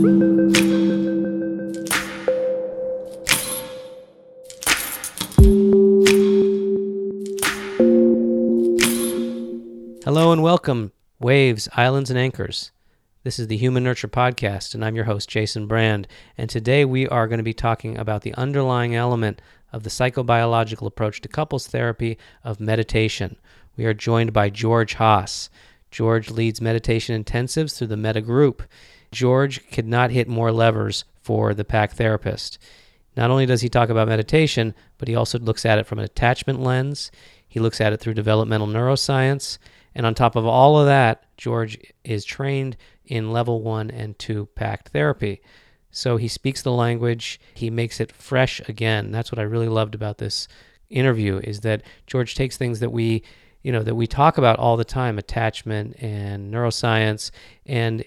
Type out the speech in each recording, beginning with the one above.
Hello and welcome, waves, islands, and anchors. This is the Human Nurture Podcast, and I'm your host, Jason Brand. And today we are going to be talking about the underlying element of the psychobiological approach to couples therapy of meditation. We are joined by George Haas. George leads meditation intensives through the Meta Group. George could not hit more levers for the PACT therapist. Not only does he talk about meditation, but he also looks at it from an attachment lens. He looks at it through developmental neuroscience. And on top of all of that, George is trained in level one and two PACT therapy. So he speaks the language, he makes it fresh again. That's what I really loved about this interview is that George takes things that we, you know, that we talk about all the time, attachment and neuroscience, and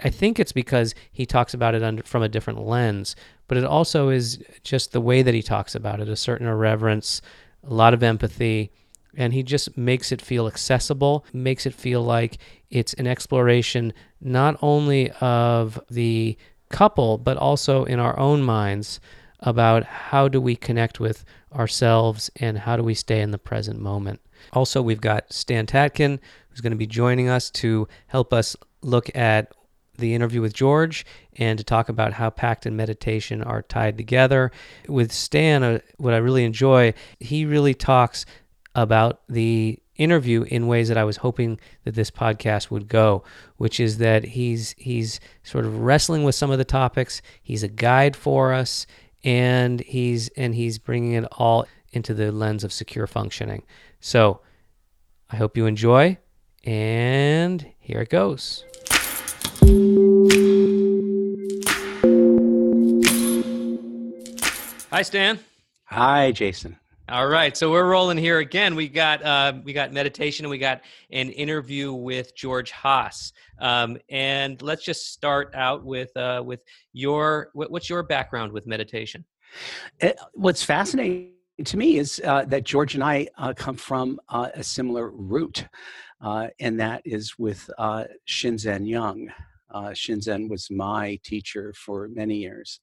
I think it's because he talks about it under, from a different lens, but it also is just the way that he talks about it, a certain irreverence, a lot of empathy, and he just makes it feel accessible, makes it feel like it's an exploration not only of the couple, but also in our own minds about how do we connect with ourselves and how do we stay in the present moment. Also, we've got Stan Tatkin, who's going to be joining us to help us look at the interview with George and to talk about how PACT and meditation are tied together. With Stan, uh, what I really enjoy, he really talks about the interview in ways that I was hoping that this podcast would go, which is that he's he's sort of wrestling with some of the topics. He's a guide for us, and he's and he's bringing it all into the lens of secure functioning. So, I hope you enjoy, and here it goes. Hi, Stan. Hi, Jason. All right, so we're rolling here again. We got uh, we got meditation, and we got an interview with George Haas. Um, and let's just start out with uh, with your what, what's your background with meditation? It, eh, what's fascinating to me is uh, that George and I uh, come from uh, a similar root, uh, and that is with Shinzen Young. Shinzen was my teacher for many years,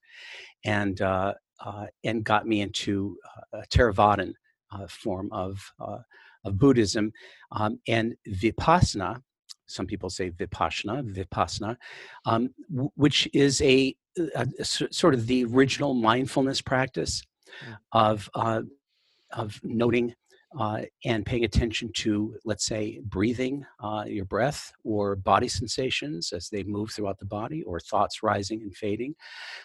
and uh, and got me into uh, a Theravadan uh, form of, uh, of Buddhism. Um, and Vipassana, some people say Vipassana, Vipassana, um, w- which is a, a, a, sort of the original mindfulness practice mm. of, uh, of noting uh, and paying attention to, let's say, breathing, uh, your breath, or body sensations as they move throughout the body, or thoughts rising and fading.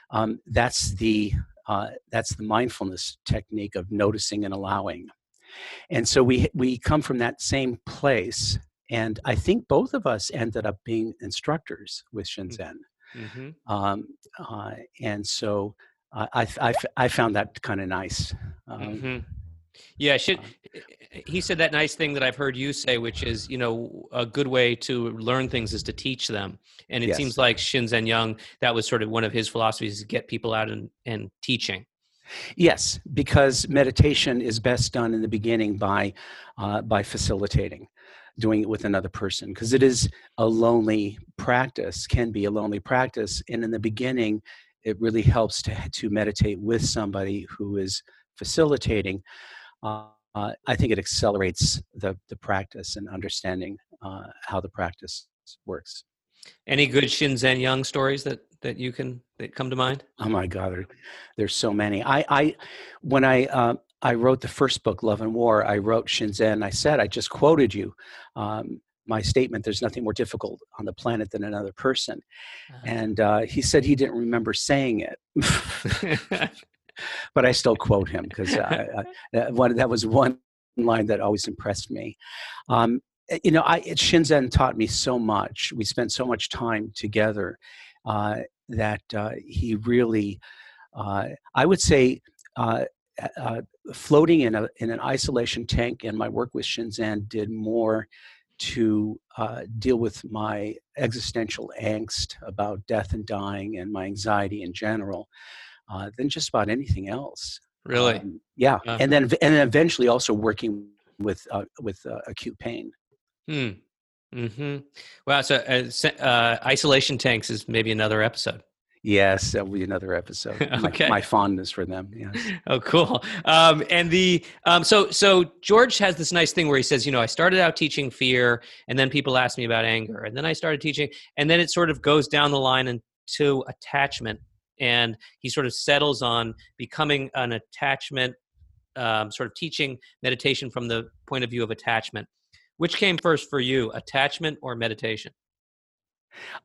Um, that's the uh, that's the mindfulness technique of noticing and allowing. And so we we come from that same place, and I think both of us ended up being instructors with Shinzen. Mm-hmm. Um, uh, and so uh, I, I, I found that kind of nice. Um, mm-hmm. Yeah, should, um, eh, eh, he said that nice thing that I've heard you say, which is, you know, a good way to learn things is to teach them. And it yes. seems like Shinzen Young, that was sort of one of his philosophies to get people out and, and teaching. Yes, because meditation is best done in the beginning by uh, by facilitating, doing it with another person, because it is a lonely practice, can be a lonely practice, and in the beginning, it really helps to to meditate with somebody who is facilitating uh, I think it accelerates the, the practice and understanding uh, how the practice works. Any good Shinzen Young stories that, that you can that come to mind? Oh my God, there, there's so many. I, I when I uh, I wrote the first book, Love and War, I wrote Shinzen. I said I just quoted you. Um, my statement there's nothing more difficult on the planet than another person uh-huh. and uh, he said he didn't remember saying it but I still quote him because uh, that, that was one line that always impressed me. Um, eh, you know, I, Shinzen taught me so much. We spent so much time together uh, that uh, he really, uh, I would say, uh, uh, floating in a in an isolation tank and my work with Shinzen did more to uh, deal with my existential angst about death and dying and my anxiety in general uh, than just about anything else. Really? Um, yeah, uh-huh. and then and then eventually also working with uh, with uh, acute pain. Hmm. Hmm. Wow. So uh, uh, isolation tanks is maybe another episode. Yes, that will be another episode. okay. My, my, fondness for them. Yes. Oh, cool. Um, and the um, so so George has this nice thing where he says, you know, I started out teaching fear, and then people asked me about anger, and then I started teaching, and then it sort of goes down the line into attachment, and he sort of settles on becoming an attachment, um, sort of teaching meditation from the point of view of attachment. Which came first for you, attachment or meditation?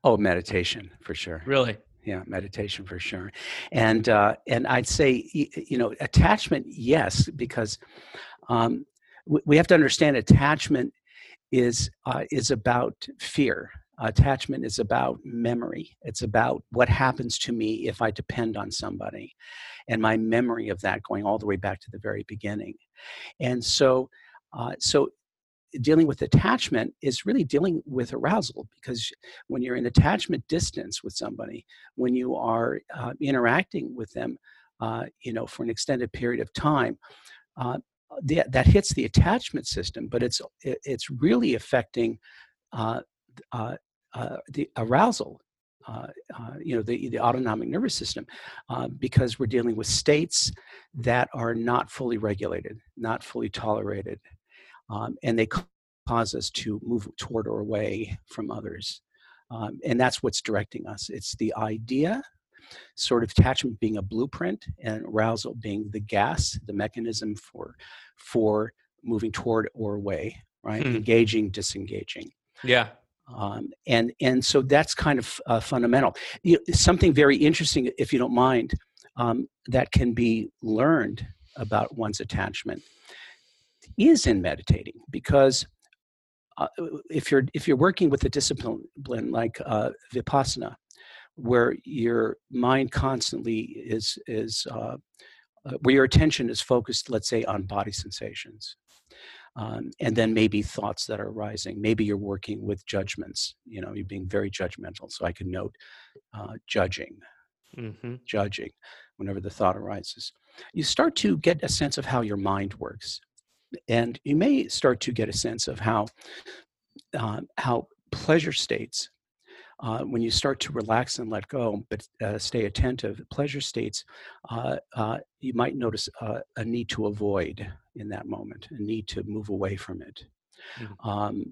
Oh, meditation for sure. Really? yeah meditation for sure and uh, and i'd say you know attachment yes because um, we have to understand attachment is uh, is about fear attachment is about memory. It's about what happens to me if i depend on somebody and my memory of that going all the way back to the very beginning. And so uh, so dealing with attachment is really dealing with arousal because when you're in attachment distance with somebody, when you are uh, interacting with them, uh, you know, for an extended period of time, uh, the, that hits the attachment system, but it's it's really affecting uh, uh, uh, the arousal. you know the, the autonomic nervous system because we're dealing with states that are not fully regulated not fully tolerated um, and they cause us to move toward or away from others. Um, and that's what's directing us. It's the idea, sort of attachment being a blueprint, and arousal being the gas, the mechanism for for moving toward or away, right? Hmm. Engaging, disengaging. Yeah. Um, and and so that's kind of uh, fundamental. You know, something very interesting, if you don't mind, um, that can be learned about one's attachment is in meditating because uh, if you're if you're working with a discipline like uh, vipassana, where your mind constantly is is uh, uh, where your attention is focused, let's say on body sensations, um, and then maybe thoughts that are arising. Maybe you're working with judgments. You know, you're being very judgmental. So I can note uh, judging, mm-hmm. judging, whenever the thought arises. You start to get a sense of how your mind works and you may start to get a sense of how uh, how pleasure states uh, when you start to relax and let go but uh, stay attentive pleasure states uh, uh, you might notice uh, a need to avoid in that moment a need to move away from it mm-hmm. um,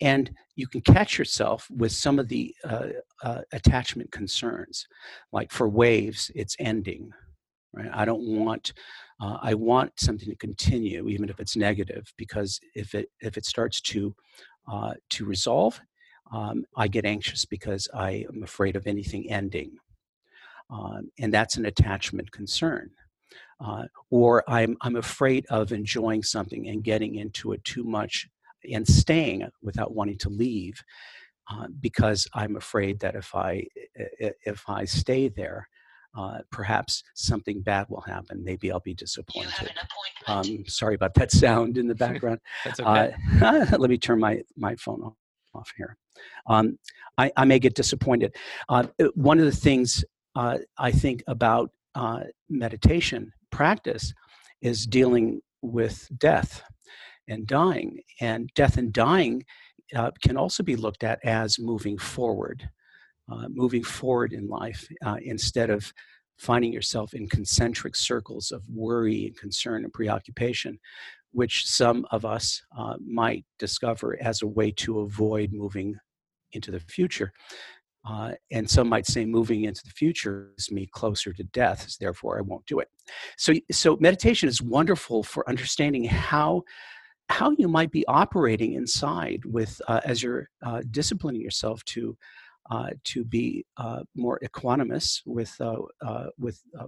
and you can catch yourself with some of the attachment concerns like for waves it's ending right i don't want uh, i want something to continue even if it's negative because if it if it starts to uh, to resolve um, i get anxious because i am afraid of anything ending um, and that's an attachment concern uh, or I'm, I'm afraid of enjoying something and getting into it too much and staying without wanting to leave uh, because I'm afraid that if I if I stay there, uh, perhaps something bad will happen. Maybe I'll be disappointed. Um, sorry about that sound in the background. That's okay. Uh, let me turn my, my phone off, off here. Um, I, I, may get disappointed. Uh, one of the things uh, I think about uh, meditation practice is dealing with death and dying. And death and dying uh, can also be looked at as moving forward uh, moving forward in life uh, instead of finding yourself in concentric circles of worry and concern and preoccupation, which some of us uh, might discover as a way to avoid moving into the future. Uh, and some might say moving into the future is me closer to death, therefore I won't do it. So, so meditation is wonderful for understanding how how you might be operating inside with uh, as you're uh, disciplining yourself to uh, to be uh, more equanimous with uh, uh with uh,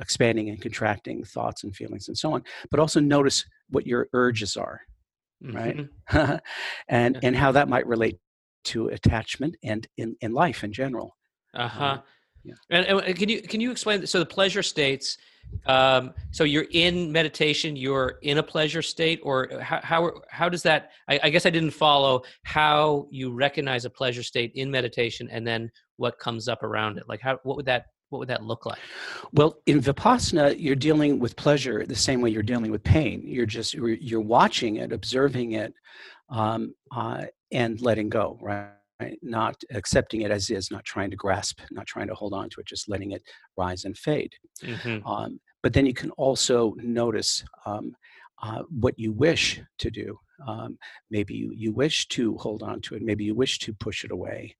expanding and contracting thoughts and feelings and so on, but also notice what your urges are, right? Mm-hmm. and and how that might relate to attachment and in, in life in general. Uh-huh. Uh, yeah. And, and, can you can you explain? So the pleasure states um, so you're in meditation, you're in a pleasure state, or how how, how does that? I, I, guess I didn't follow how you recognize a pleasure state in meditation, and then what comes up around it. Like how what would that what would that look like? Well, in vipassana, you're dealing with pleasure the same way you're dealing with pain. You're just you're watching it, observing it, um, uh, and letting go. Right not accepting it as is, not trying to grasp, not trying to hold on to it, just letting it rise and fade. Mm-hmm. Um, but then you can also notice um, uh, what you wish to do. Um, maybe you, you wish to hold on to it, maybe you wish to push it away.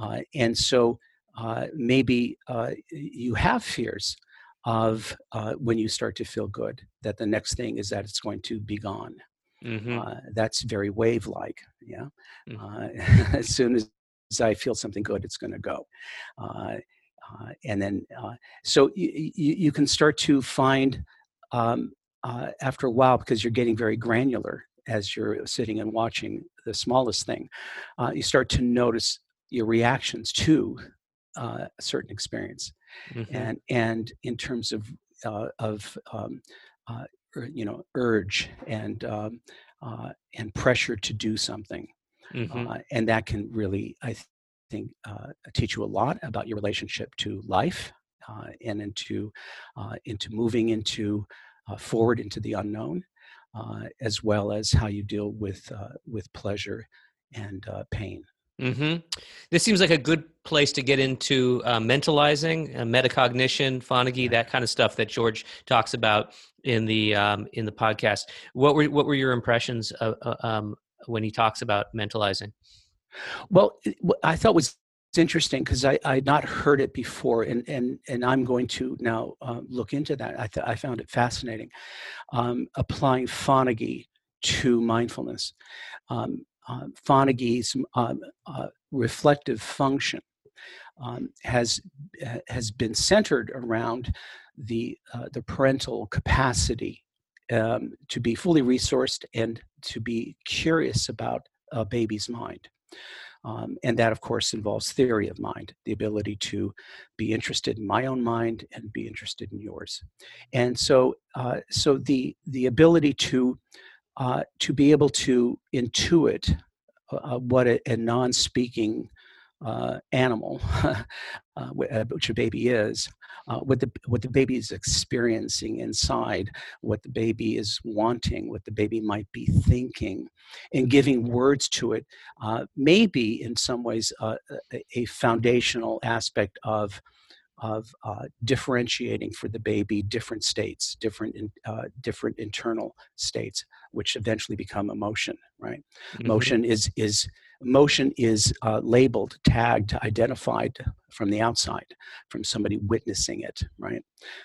Uh, and so uh, maybe uh, you have fears of uh, when you start to feel good, that the next thing is that it's going to be gone. Mm-hmm. Uh, that's very wave like. Yeah. Mm-hmm. as soon as I feel something good, it's going to go. and then, so you, you can start to find um, uh, after a while, because you're getting very granular as you're sitting and watching the smallest thing, uh, you start to notice your reactions to uh, a certain experience, mm-hmm. and and in terms of uh, of um, uh, you know urge and um, uh, and pressure to do something, mm-hmm. and that can really I think teach you a lot about your relationship to life and into into moving into uh, forward into the unknown, uh, as well as how you deal with uh, with pleasure and uh, pain. Mm-hmm. This seems like a good place to get into uh, mentalizing, uh, metacognition, Fonagy, that kind of stuff that George talks about in the um, in the podcast. What were what were your impressions of, um, when he talks about mentalizing? Well, I thought was interesting because I I had not heard it before, and and and I'm going to now uh, look into that. I th- I found it fascinating, um, applying Fonagy to mindfulness. Um, uh, Fonagy's um, uh, reflective function um, has has been centered around the uh, the parental capacity um, to be fully resourced and to be curious about a baby's mind. Um, and that, of course, involves theory of mind, the ability to be interested in my own mind and be interested in yours. And so, uh, so the the ability to uh, to be able to intuit uh, what a, a non-speaking uh, animal, uh, uh, which a baby is, uh, what the what the baby is experiencing inside, what the baby is wanting, what the baby might be thinking, and giving words to it, uh, may be in some ways uh, a foundational aspect of of uh, differentiating for the baby different states, different in, uh, different internal states, which eventually become emotion. Right? Mm-hmm. Emotion is is motion is uh, labeled, tagged, identified from the outside, from somebody witnessing it, right?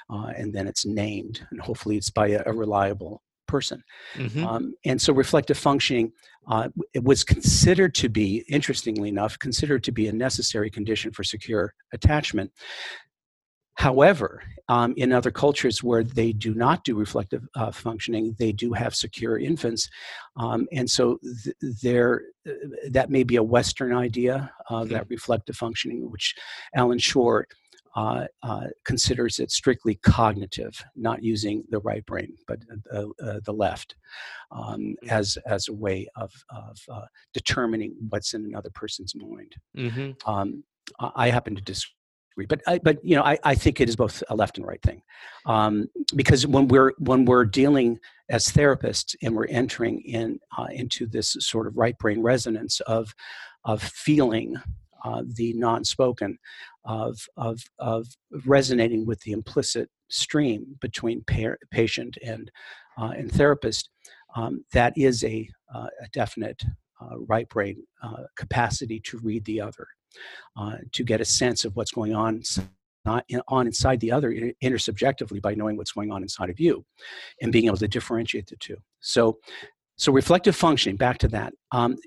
Uh, and then it's named, and hopefully it's by a, a reliable person. Mm-hmm. Um, and so reflective functioning uh, it was considered to be, interestingly enough, considered to be a necessary condition for secure attachment. However, um, in other cultures where they do not do reflective uh, functioning, they do have secure infants, um, and so th- there uh, that may be a Western idea of that reflective functioning, which Allan Schore uh, uh, considers it strictly cognitive, not using the right brain but uh, uh the left, um, mm-hmm. as as a way of of uh, determining what's in another person's mind. Mm-hmm. Um, I happen to disagree but I, but you know I, I think it is both a left and right thing um, because when we're when we're dealing as therapists and we're entering in uh, into this sort of right brain resonance of of feeling uh, the non-spoken of of of resonating with the implicit stream between patient and uh, and therapist um, that is a, uh, a definite uh, right brain uh, capacity to read the other to get a sense of what's going on not in, on inside the other intersubjectively by knowing what's going on inside of you and being able to differentiate the two. So so reflective functioning back to that um,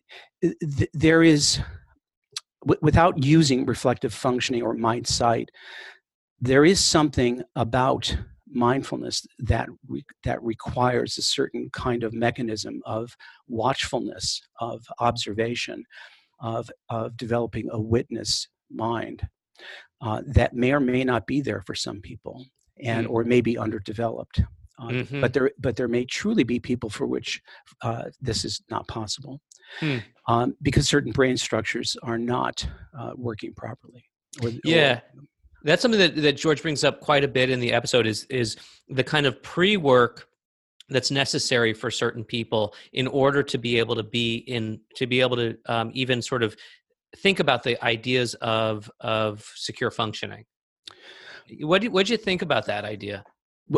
th- there is w- without using reflective functioning or mind sight there is something about mindfulness that re- that requires a certain kind of mechanism of watchfulness of observation of, of developing a witness mind uh, that may or may not be there for some people and mm. or may be underdeveloped uh, mm-hmm. but there but there may truly be people for which uh, this is not possible mm. um, because certain brain structures are not uh, working properly or, yeah or, that's something that, that george brings up quite a bit in the episode is is the kind of pre-work that's necessary for certain people in order to be able to be in to be able to um, even sort of think about the ideas of of secure functioning. What do, what do you think about that idea?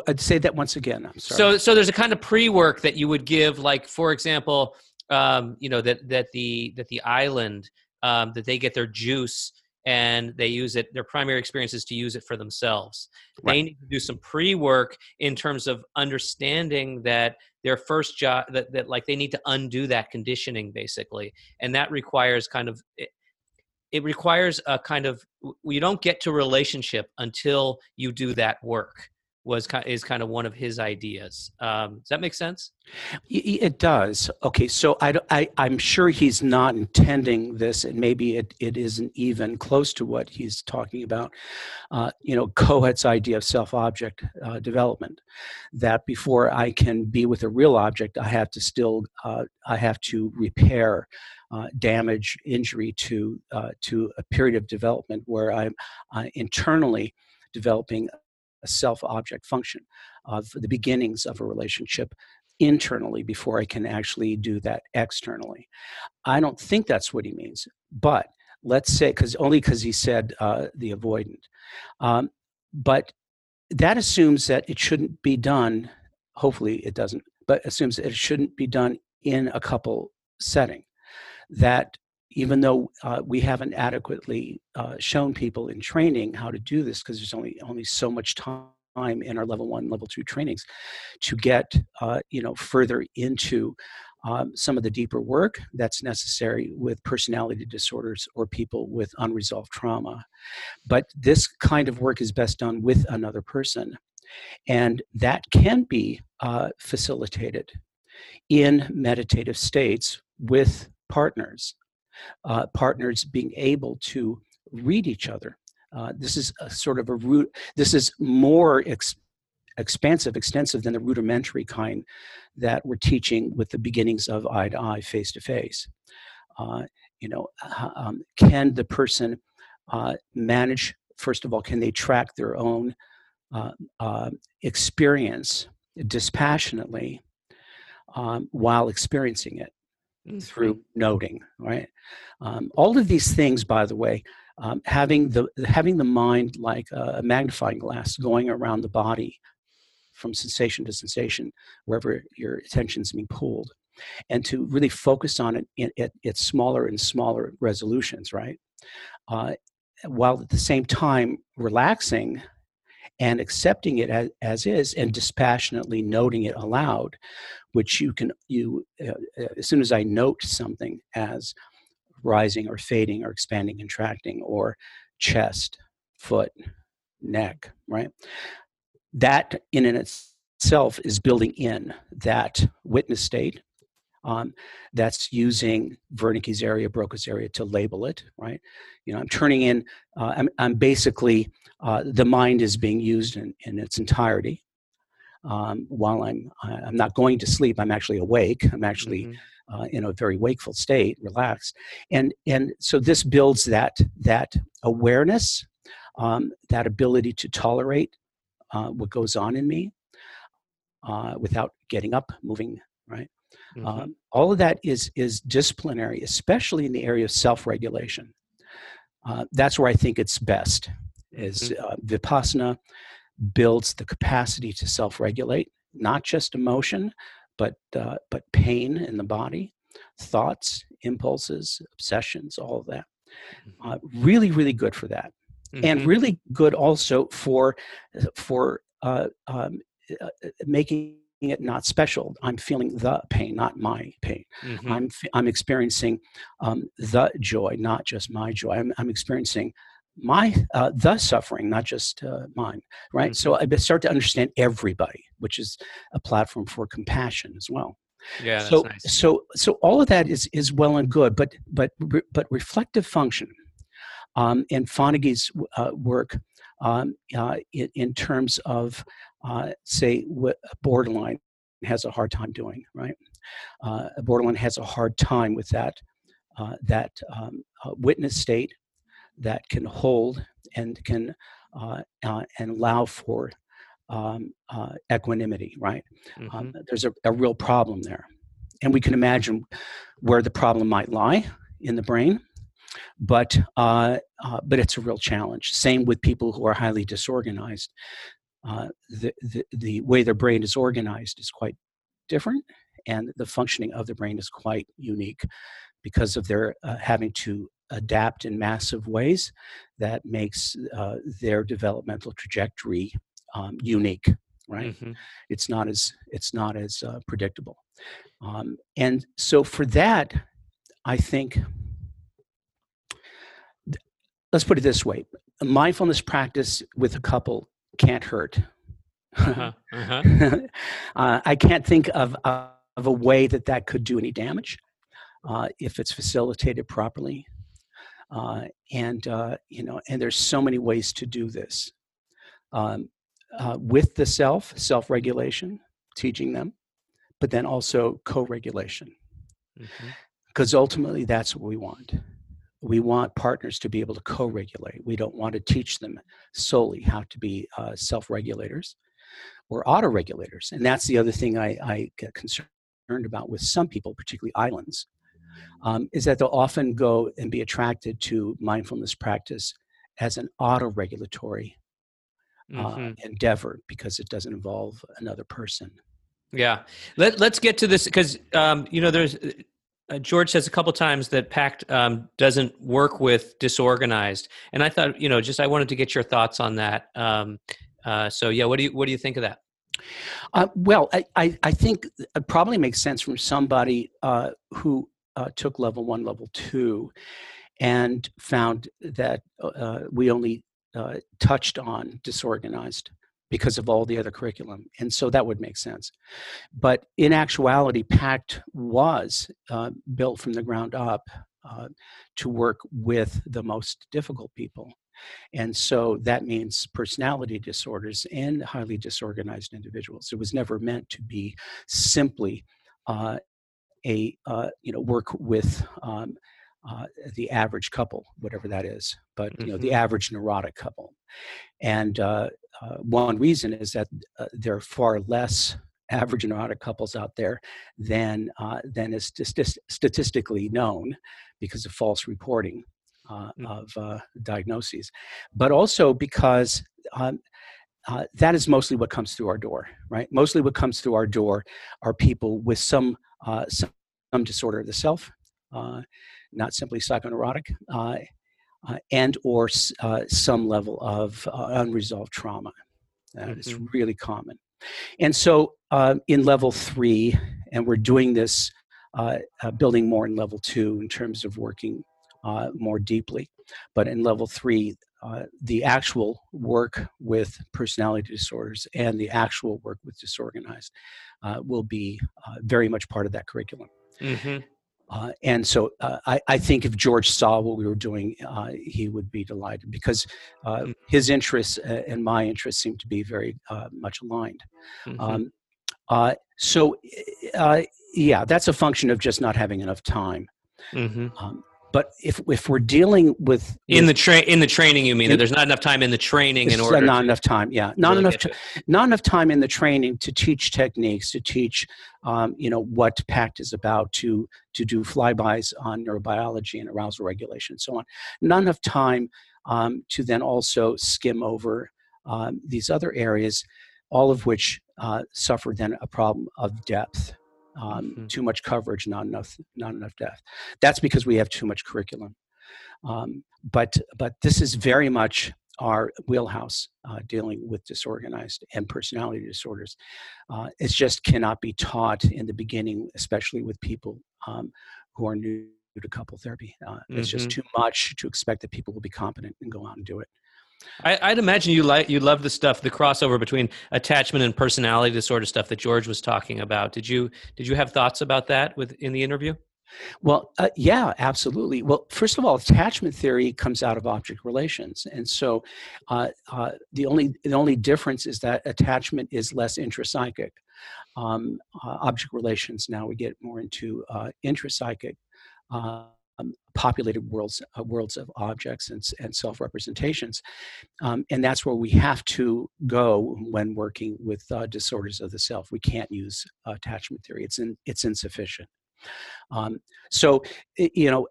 I'd say that once again. I'm sorry. So so there's a kind of pre-work that you would give, like for example, um, you know that that the that the island um, that they get their juice and they use it their primary experience is to use it for themselves right. they need to do some pre-work in terms of understanding that their first job that, that like they need to undo that conditioning basically and that requires kind of it, it requires a kind of you don't get to relationship until you do that work was is kind of one of his ideas. Um, does that make sense? It does. Okay, so I, I I'm sure he's not intending this, and maybe it, it isn't even close to what he's talking about. Uh, you know, Kohut's idea of self-object uh, development, that before I can be with a real object, I have to still uh, I have to repair. Uh, damage, injury to uh, to a period of development where I'm uh, internally developing a self object function of the beginnings of a relationship internally before I can actually do that externally. I don't think that's what he means, but let's say, because only because he said uh, the avoidant. Um, but that assumes that it shouldn't be done, hopefully it doesn't, but assumes that it shouldn't be done in a couple setting. That even though uh, we haven't adequately uh, shown people in training how to do this because there's only only so much time in our level one level two trainings to get uh, you know further into um, some of the deeper work that's necessary with personality disorders or people with unresolved trauma. But this kind of work is best done with another person and that can be uh, facilitated in meditative states with partners uh, partners being able to read each other. Uh, this is a sort of a root. This is more ex- expansive, extensive than the rudimentary kind that we're teaching with the beginnings of eye to eye, face to face. You know, um, can the person uh, manage? First of all, can they track their own uh, uh, experience dispassionately um, while experiencing it? Through mm-hmm. noting right um, all of these things by the way um, having the having the mind like a magnifying glass going around the body from sensation to sensation wherever your attention is being pulled and to really focus on it at smaller and smaller resolutions right uh, while at the same time relaxing and accepting it as, as is and dispassionately noting it aloud which you can you uh, uh, as soon as i note something as rising or fading or expanding contracting or chest foot neck right that in and itself is building in that witness state um, that's using Wernicke's area, Broca's area to label it, right? You know, I'm turning in, uh, I'm, I'm basically, uh, the mind is being used in, in its entirety. Um, while I'm, I'm not going to sleep, I'm actually awake. I'm actually mm-hmm. uh, in a very wakeful state, relaxed. And, and so this builds that, that awareness, um, that ability to tolerate uh, what goes on in me uh, without getting up, moving, right? Mm-hmm. Um, all of that is is disciplinary, especially in the area of self-regulation. Uh, that's where I think it's best. Is mm-hmm. uh, vipassana builds the capacity to self-regulate, not just emotion, but uh, but pain in the body, thoughts, impulses, obsessions, all of that. Mm-hmm. Uh, really, really good for that, mm-hmm. and really good also for for uh, um, uh, making it not special. I'm feeling the pain, not my pain. Mm-hmm. I'm I'm experiencing um, the joy, not just my joy. I'm, I'm experiencing my uh, the suffering, not just uh, mine. Right. Mm-hmm. So I start to understand everybody, which is a platform for compassion as well. Yeah. so nice. so so all of that is is well and good, but but but reflective function. Um, and Fonagy's uh, work um, uh, in, in, terms of uh, say what borderline has a hard time doing, right? Uh, borderline has a hard time with that uh, that um, uh, witness state that can hold and can uh, uh, and allow for um, equanimity, right? Um, mm-hmm. Um, there's a, a real problem there, and we can imagine where the problem might lie in the brain. but uh, uh, but it's a real challenge. Same with people who are highly disorganized. Uh, the, the the way their brain is organized is quite different, and the functioning of the brain is quite unique because of their uh, having to adapt in massive ways that makes uh, their developmental trajectory um, unique right mm-hmm. it's not as it's not as uh, predictable um, and so for that i think let's put it this way a mindfulness practice with a couple can't hurt uh-huh. Uh-huh. uh, i can't think of, uh, of a way that that could do any damage uh, if it's facilitated properly uh, and uh, you know and there's so many ways to do this. Um, uh, with the self self-regulation teaching them but then also co-regulation. Because mm-hmm. ultimately that's what we want. We want partners to be able to co-regulate. We don't want to teach them solely how to be uh, self-regulators or auto-regulators. And that's the other thing I, I get concerned about with some people particularly islands um, is that they'll often go and be attracted to mindfulness practice as an auto regulatory uh, mm-hmm. endeavor because it doesn't involve another person. Yeah. Let, let's get to this because, um, you know, there's uh, George says a couple times that PACT um, doesn't work with disorganized. And I thought, you know, just I wanted to get your thoughts on that. Um, uh, so, yeah, what do you, what do you think of that? Uh, well, I, I, I, think it probably makes sense from somebody uh, who uh, took level one, level two, and found that uh, we only uh, touched on disorganized because of all the other curriculum. And so that would make sense. But in actuality, PACT was uh, built from the ground up uh, to work with the most difficult people. And so that means personality disorders and highly disorganized individuals. It was never meant to be simply uh, a uh, you know work with um, uh, the average couple, whatever that is, but you know mm-hmm. the average neurotic couple. And uh, uh one reason is that uh, there are far less average neurotic couples out there than uh, than is st- statistically known because of false reporting mm-hmm. of diagnoses, but also because. Um, uh, that is mostly what comes through our door, right? Mostly what comes through our door are people with some uh, some, disorder of the self, uh, not simply psychoneurotic, uh, uh, and or uh, some level of unresolved trauma. Mm-hmm. is really common. And so in level three, and we're doing this, building more in level two in terms of working more deeply. But in level three, uh, the actual work with personality disorders and the actual work with disorganized uh, will be uh, very much part of that curriculum. Mm-hmm. Uh, and so uh, I, I, think if George saw what we were doing, he would be delighted because mm-hmm. his interests and my interests seem to be very much aligned. Mm-hmm. Um, so, yeah, that's a function of just not having enough time. Mm-hmm. Um, but if if we're dealing with, in the train in the training, you mean in, that there's not enough time in the training in order. Not enough time, yeah, not really enough, t- not enough time in the training to teach techniques, to teach, um, you know, what PACT is about, to to do flybys on neurobiology and arousal regulation, and so on. Not enough time um, to then also skim over um, these other areas, all of which uh, suffer then a problem of depth um, mm-hmm. too much coverage, not enough, not enough depth. That's because we have too much curriculum. Um, but but this is very much our wheelhouse uh, dealing with disorganized and personality disorders. Uh, it just cannot be taught in the beginning, especially with people um, who are new to couple therapy. Uh, mm-hmm. It's just mm-hmm. too much to expect that people will be competent and go out and do it. I, would imagine you like you love the stuff, the crossover between attachment and personality disorder stuff that George was talking about. Did you did you have thoughts about that with in the interview? Well, uh, yeah, absolutely. Well, first of all, attachment theory comes out of object relations, and so uh, uh, the only the only difference is that attachment is less intrapsychic. Um, uh, object relations now we get more into uh, intrapsychic. Um, populated worlds uh, worlds of objects and, and self representations, um, and that's where we have to go when working with uh, disorders of the self. We can't use attachment theory; it's in, it's insufficient. Um, so, you know,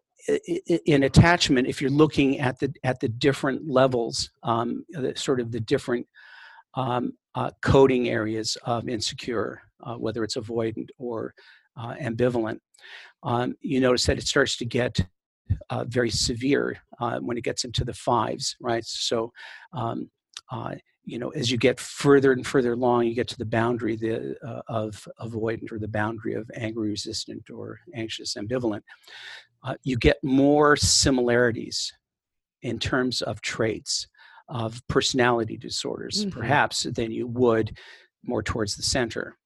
in attachment, if you're looking at the at the different levels, um, the, sort of the different um, uh, coding areas of insecure, uh, whether it's avoidant or uh, ambivalent, um, you notice that it starts to get uh, very severe uh, when it gets into the fives, right? So, um, uh, you know, as you get further and further along, you get to the boundary the, uh, of avoidant or the boundary of angry resistant or anxious ambivalent. Uh, you get more similarities in terms of traits of personality disorders, mm-hmm. perhaps, than you would more towards the center.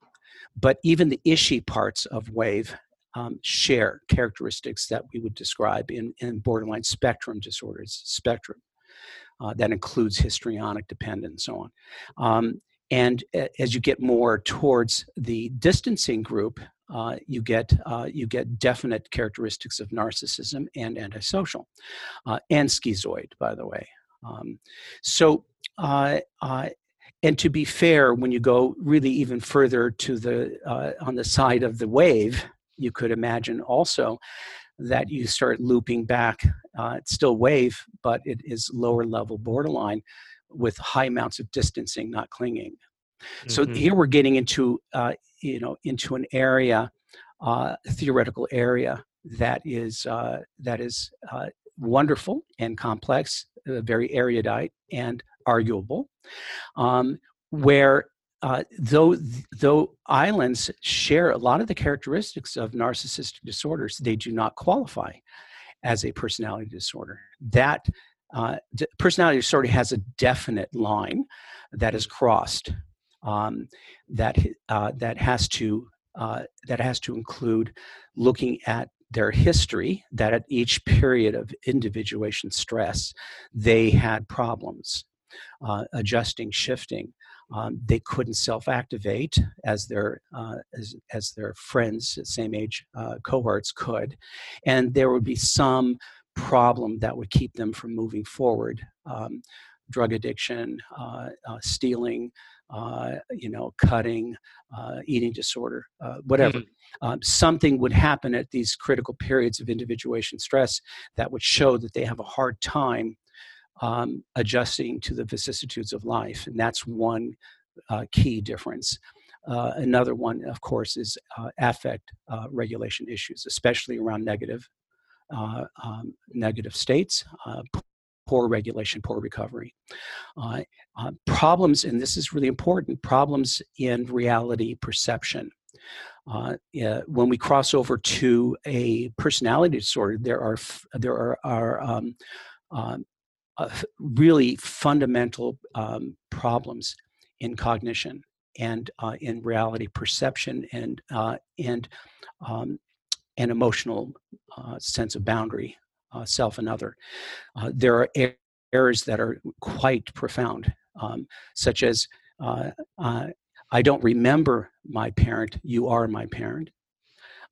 But even the ishy parts of wave um, share characteristics that we would describe in, in borderline spectrum disorders, spectrum. Uh, that includes histrionic dependence so on. Um, and as you get more towards the distancing group, uh, you get uh, you get definite characteristics of narcissism and antisocial, uh, and schizoid, by the way. Um, so, uh, uh, and to be fair, when you go really even further to the uh, on the side of the wave, you could imagine also that you start looping back. Uh, it's still wave, but it is lower level borderline with high amounts of distancing, not clinging. Mm-hmm. So here we're getting into uh, you know into an area, uh, theoretical area that is uh, that is uh, wonderful and complex, uh, very erudite and arguable, um, where uh, though though islands share a lot of the characteristics of narcissistic disorders, they do not qualify as a personality disorder. That uh, d- personality disorder has a definite line that is crossed. Um, that uh, that has to uh, that has to include looking at their history. That at each period of individuation stress, they had problems uh, adjusting, shifting. Um, they couldn't self-activate as their uh, as, as their friends, at same age uh, cohorts could, and there would be some problem that would keep them from moving forward. Um, drug addiction, uh, uh stealing, uh, you know, cutting, uh, eating disorder, whatever. Mm-hmm. Um, something would happen at these critical periods of individuation stress that would show that they have a hard time um, adjusting to the vicissitudes of life. And that's one uh, key difference. Uh, another one, of course, is uh, affect uh, regulation issues, especially around negative, uh, um, negative states, uh, poor regulation, poor recovery. problems, and this is really important, problems in reality perception. Uh, when we cross over to a personality disorder, there are there are, are um, um, uh, really fundamental um, problems in cognition and uh, in reality perception and uh, and um, an emotional uh, sense of boundary, uh, self and other. There are errors that are quite profound, um, such as I don't remember my parent. You are my parent.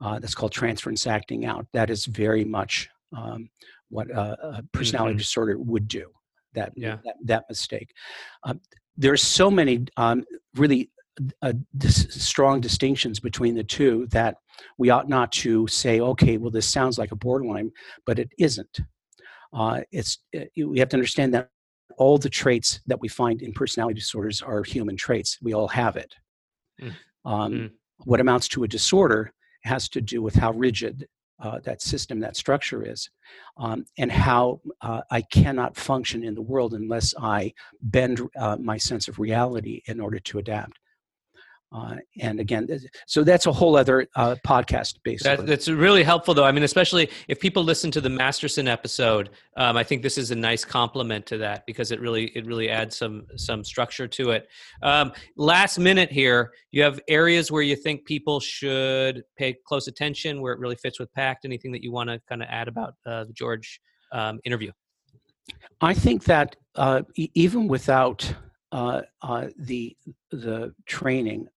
that's called transference acting out. That is very much um, what a, personality mm-hmm. disorder would do. That yeah. that, that mistake. Um, are so many um, really uh, dis- strong distinctions between the two that we ought not to say, okay, well, this sounds like a borderline, but it isn't. Uh, it's it, uh, we have to understand that all the traits that we find in personality disorders are human traits. We all have it. Mm. Um, mm. What amounts to a disorder has to do with how rigid uh, that system, that structure is, um, and how uh, I cannot function in the world unless I bend uh, my sense of reality in order to adapt. Uh, and again, so that's a whole other uh, podcast. Basically, that, that's really helpful, though. I mean, especially if people listen to the Masterson episode, um, I think this is a nice complement to that because it really it really adds some some structure to it. Um, last minute here, you have areas where you think people should pay close attention, where it really fits with PACT. Anything that you want to kind of add about uh, the George um, interview? I think that uh, even without uh, uh, the the training,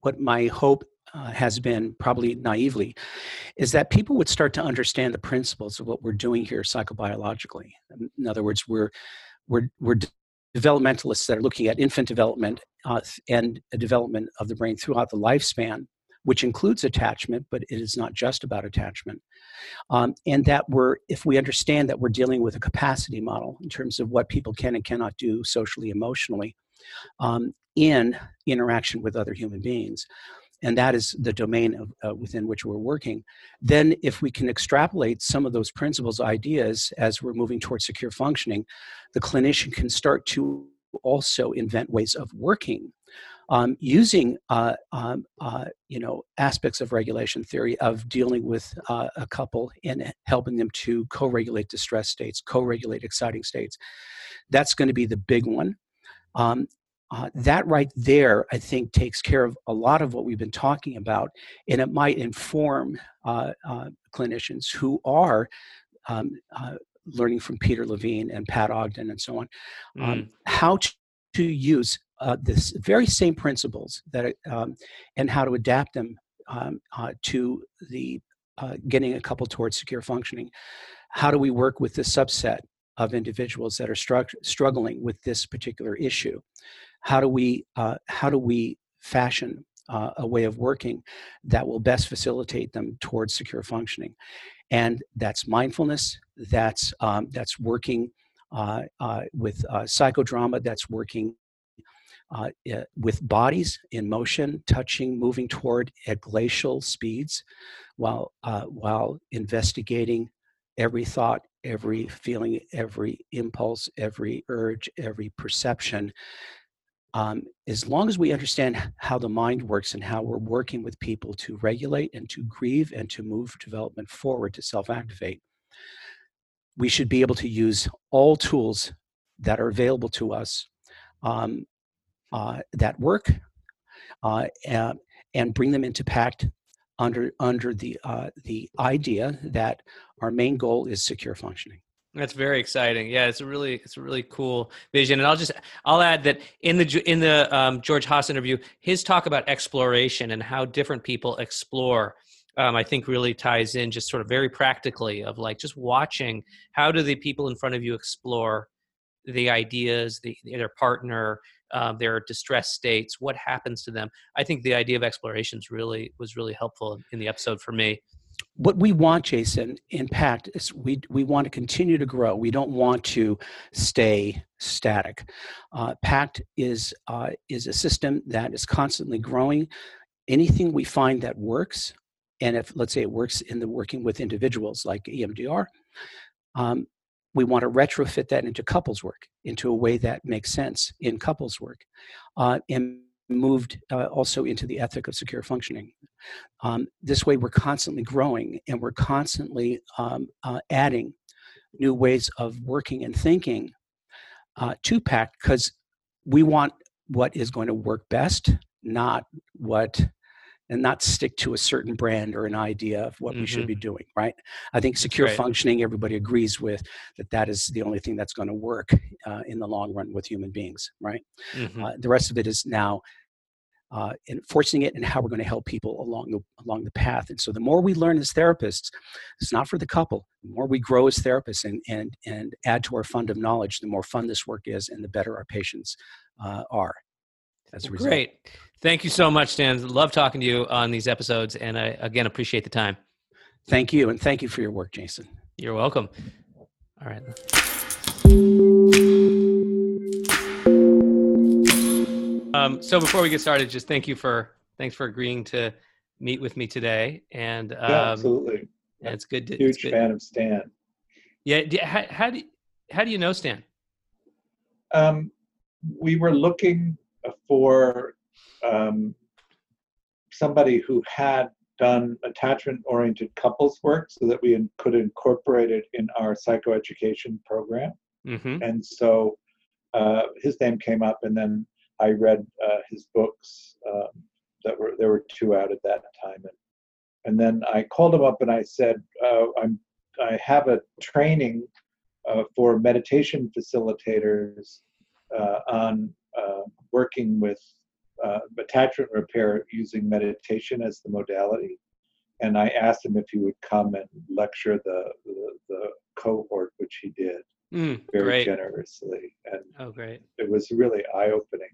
what my hope uh, has been, probably naively, is that people would start to understand the principles of what we're doing here psychobiologically. In other words, we're we're we're developmentalists that are looking at infant development uh, and development of the brain throughout the lifespan which includes attachment, but it is not just about attachment. Um, and that we're, if we understand that we're dealing with a capacity model in terms of what people can and cannot do socially, emotionally, um, in interaction with other human beings, and that is the domain of, uh, within which we're working, then if we can extrapolate some of those principles, ideas, as we're moving towards secure functioning, the clinician can start to also invent ways of working um, using uh, um, uh, you know aspects of regulation theory of dealing with uh, a couple and helping them to co-regulate distress states, co-regulate exciting states. That's going to be the big one. Um, uh, that right there, I think, takes care of a lot of what we've been talking about, and it might inform uh, uh, clinicians who are um, uh, learning from Peter Levine and Pat Ogden and so on, um, mm. how to, to use uh, this very same principles that um, and how to adapt them um, uh, to the getting a couple towards secure functioning. How do we work with the subset of individuals that are stru- struggling with this particular issue? How do we uh, how do we fashion uh, a way of working that will best facilitate them towards secure functioning? And that's mindfulness that's um, that's working uh, uh with uh, psychodrama that's working uh, with bodies in motion, touching, moving toward at glacial speeds, while while investigating every thought, every feeling, every impulse, every urge, every perception, um, as long as we understand how the mind works and how we're working with people to regulate and to grieve and to move development forward to self activate, we should be able to use all tools that are available to us um, uh, that work uh, and, and, bring them into PACT under, under the, uh, the idea that our main goal is secure functioning. That's very exciting. Yeah, it's a really it's a really cool vision. And I'll just I'll add that in the in the um, George Haas interview, his talk about exploration and how different people explore, um, I think really ties in just sort of very practically of like just watching how do the people in front of you explore the ideas, the their partner, uh, their distress states, what happens to them. I think the idea of explorations really was really helpful in the episode for me what we want, Jason, in PACT is we, we want to continue to grow. We don't want to stay static. Uh, PACT is, uh, is a system that is constantly growing. Anything we find that works, and if let's say it works in the working with individuals like EMDR, um, we want to retrofit that into couples work, into a way that makes sense in couples work. Uh, and moved uh, also into the ethic of secure functioning. Um, this way, we're constantly growing and we're constantly um, uh, adding new ways of working and thinking uh, to PACT because we want what is going to work best, not what and not stick to a certain brand or an idea of what mm-hmm. we should be mm-hmm. doing right i think secure right. functioning everybody agrees with that that is the only thing that's going to work uh, in the long run with human beings right mm-hmm. uh, the rest of it is now uh, enforcing it and how we're going to help people along the along the path and so the more we learn as therapists it's not for the couple the more we grow as therapists and and and add to our fund of knowledge the more fun this work is and the better our patients uh, are as a result. great Thank you so much, Stan. Love talking to you on these episodes, and I again appreciate the time. Thank you, and thank you for your work, Jason. You're welcome. All right. Um, so before we get started, just thank you for thanks for agreeing to meet with me today. And um, yeah, absolutely, yeah, it's good. To, Huge good. fan of Stan. Yeah, how, how do you, how do you know Stan? Um, we were looking for um, somebody who had done attachment oriented couples work so that we could incorporate it in our psychoeducation program. Mm-hmm. And so uh, his name came up, and then I read uh, his books um, that were there were two out at that time, and and then I called him up and I said, uh, I'm I have a training uh, for meditation facilitators uh, on uh, working with uh, attachment repair using meditation as the modality. And I asked him if he would come and lecture the, the, the cohort, which he did mm, very great. generously. And oh, great. it was really eye opening.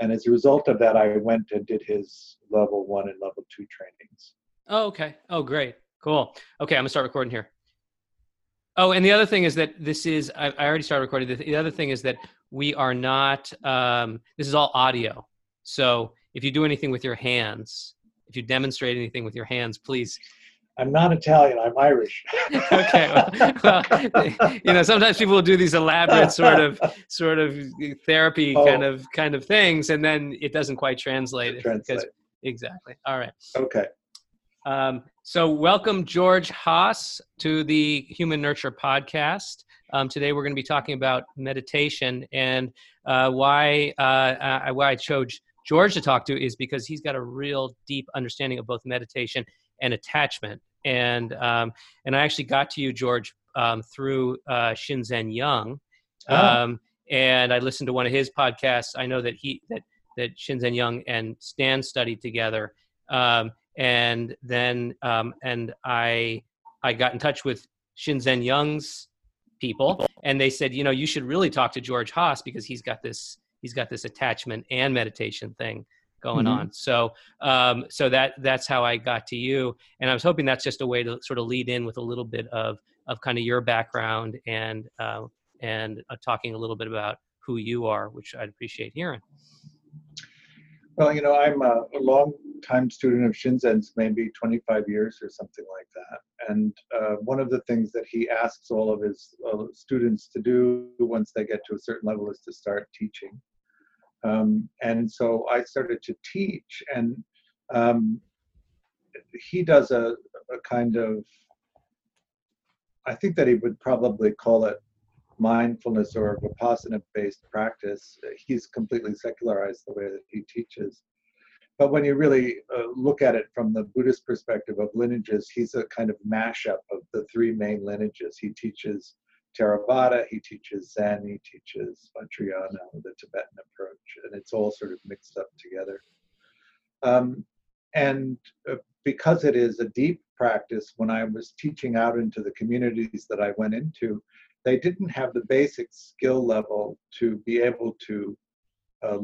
and as a result of that, I went and did his level one and level two trainings. Oh, okay. Oh, great. Cool. Okay, I'm gonna start recording here. Oh, and the other thing is that this is I, I already started recording. The, the other thing is that we are not. Um, this is all audio. So if you do anything with your hands, if you demonstrate anything with your hands, please I'm not Italian. I'm Irish. okay. Well, well, you know, sometimes people will do these elaborate sort of sort of therapy Oh. kind of kind of things, and then it doesn't quite translate. because- Translate. exactly. All right. Okay. Um, so, welcome, George Haas, to the Human Nurture podcast. Um, today, we're going to be talking about meditation and uh, why uh, uh, why I chose George to talk to is because he's got a real deep understanding of both meditation and attachment. And um, and I actually got to you, George, um, through uh, Shinzen Young, um, and I listened to one of his podcasts. I know that he that that Shinzen Young and Stan studied together. Um, and then um, and I I got in touch with Shinzen Young's people, and they said, you know, you should really talk to George Haas because he's got this he's got this attachment and meditation thing going Mhm. on. So um, so that that's how I got to you, and I was hoping that's just a way to sort of lead in with a little bit of of kind of your background and uh, and uh, talking a little bit about who you are, which I'd appreciate hearing. Well, you know, I'm a, a long time student of Shinzen's, maybe 25 years or something like that. And uh, one of the things that he asks all of his uh, students to do once they get to a certain level is to start teaching. Um, and so I started to teach, and um, he does a, a kind of, I think that he would probably call it mindfulness or vipassana based practice. He's completely secularized the way that he teaches. But when you really uh, look at it from the Buddhist perspective of lineages, he's a kind of mashup of the three main lineages. He teaches Theravada, he teaches Zen, he teaches Vajrayana, the Tibetan approach, and it's all sort of mixed up together. Um, and uh, because it is a deep practice, when I was teaching out into the communities that I went into, they didn't have the basic skill level to be able to uh,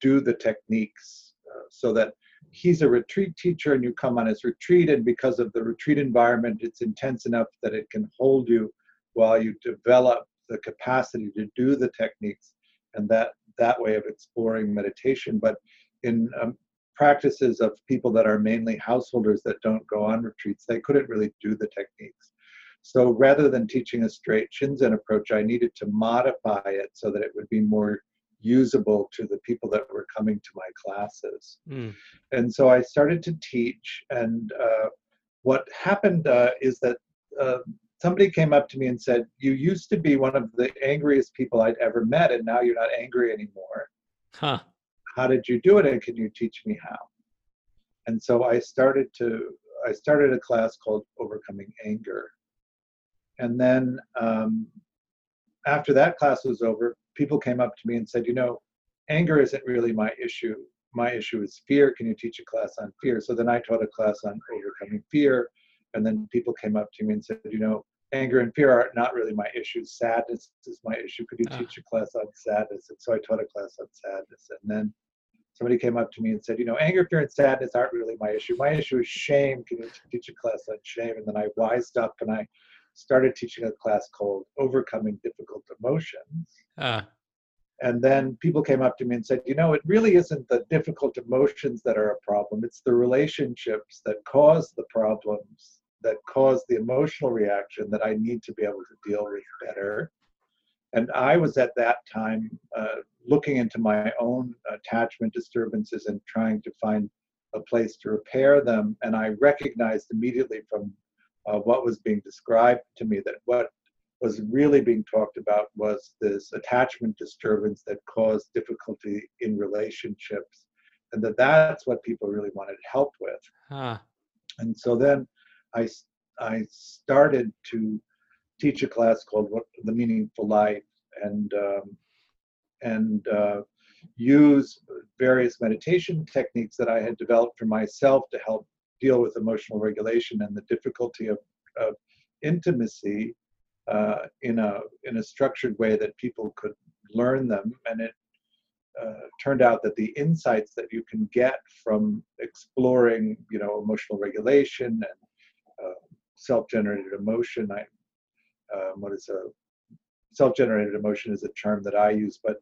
do the techniques uh, so that he's a retreat teacher and you come on his retreat and because of the retreat environment it's intense enough that it can hold you while you develop the capacity to do the techniques and that that way of exploring meditation. But in um, practices of people that are mainly householders that don't go on retreats they couldn't really do the techniques so rather than teaching a straight Shinzen approach, I needed to modify it so that it would be more usable to the people that were coming to my classes. Mm. And so I started to teach. And uh, what happened uh, is that uh, somebody came up to me and said, You used to be one of the angriest people I'd ever met, and now you're not angry anymore. Huh. How did you do it? And can you teach me how? And so I started to I started a class called Overcoming Anger and then um, after that class was over, people came up to me and said, you know, anger isn't really my issue. My issue is fear. Can you teach a class on fear? So then I taught a class on overcoming fear. And then people came up to me and said, you know, anger and fear are not really my issue. Sadness is my issue. Could you Ah. teach a class on sadness? And so I taught a class on sadness. And then somebody came up to me and said, you know, anger, fear, and sadness aren't really my issue. My issue is shame. Can you teach a class on shame? And then I wised up and I started teaching a class called Overcoming Difficult Emotions. Uh, And then people came up to me and said, you know, it really isn't the difficult emotions that are a problem. It's the relationships that cause the problems, that cause the emotional reaction that I need to be able to deal with better. And I was at that time uh, looking into my own attachment disturbances and trying to find a place to repair them. And I recognized immediately from uh, what was being described to me that what was really being talked about was this attachment disturbance that caused difficulty in relationships and that that's what people really wanted help with huh. and so then i i started to teach a class called what the meaningful life and um, and uh, use various meditation techniques that i had developed for myself to help deal with emotional regulation and the difficulty of, of intimacy uh, in a in a structured way that people could learn them and it uh, turned out that the insights that you can get from exploring, you know, emotional regulation and uh, self-generated emotion. I, um, what is a self-generated emotion is a term that I use, but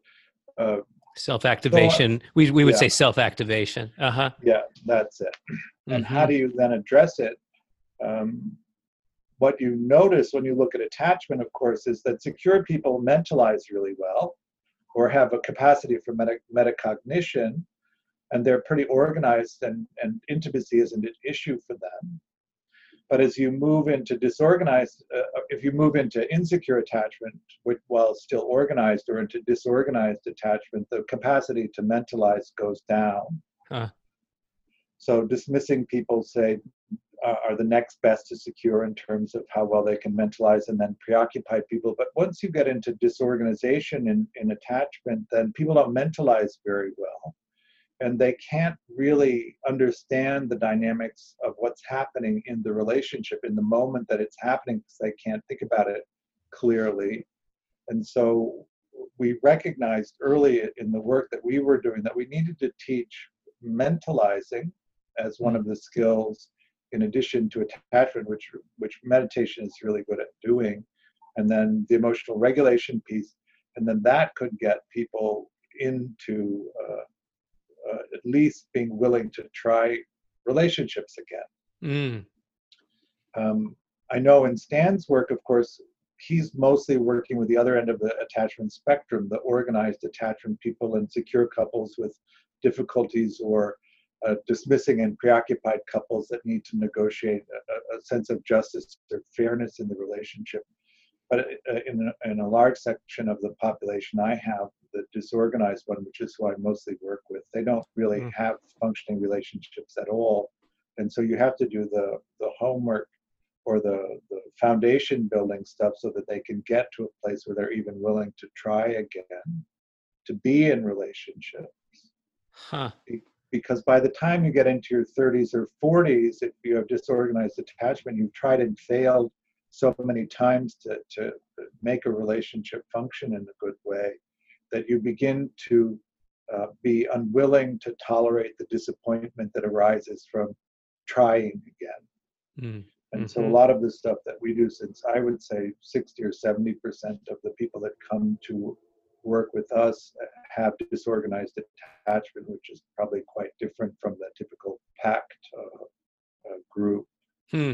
uh, self-activation. So, we we would yeah. say self-activation. Uh huh. Yeah, that's it. And Mm-hmm. how do you then address it? Um, what you notice when you look at attachment, of course, is that secure people mentalize really well or have a capacity for meta- metacognition, and they're pretty organized, and, and intimacy isn't an issue for them. But as you move into disorganized, uh, if you move into insecure attachment, which, while still organized, or into disorganized attachment, the capacity to mentalize goes down. Huh. So dismissing people, say, uh, are the next best to secure in terms of how well they can mentalize and then preoccupied people. But once you get into disorganization in, in attachment, then people don't mentalize very well. And they can't really understand the dynamics of what's happening in the relationship in the moment that it's happening because they can't think about it clearly. And so we recognized early in the work that we were doing that we needed to teach mentalizing as one of the skills in addition to attachment, which which meditation is really good at doing, and then the emotional regulation piece, and then that could get people into uh, uh, at least being willing to try relationships again. Mm. Um, I know in Stan's work, of course, he's mostly working with the other end of the attachment spectrum, the organized attachment people and secure couples with difficulties or uh, dismissing and preoccupied couples that need to negotiate a, a, sense of justice or fairness in the relationship. But uh, in, a, in a large section of the population I have, the disorganized one, which is who I mostly work with, they don't really Mm. have functioning relationships at all. And so you have to do the, the homework or the, the foundation building stuff so that they can get to a place where they're even willing to try again to be in relationships Huh. because by the time you get into your 30s or 40s, if you have disorganized attachment, you've tried and failed so many times to, to make a relationship function in a good way that you begin to uh, be unwilling to tolerate the disappointment that arises from trying again. Mm. And so a Mhm. lot of the stuff that we do, since I would say 60 or 70 percent of the people that come to work with us have disorganized attachment, which is probably quite different from the typical PACT uh, uh, group. Hmm.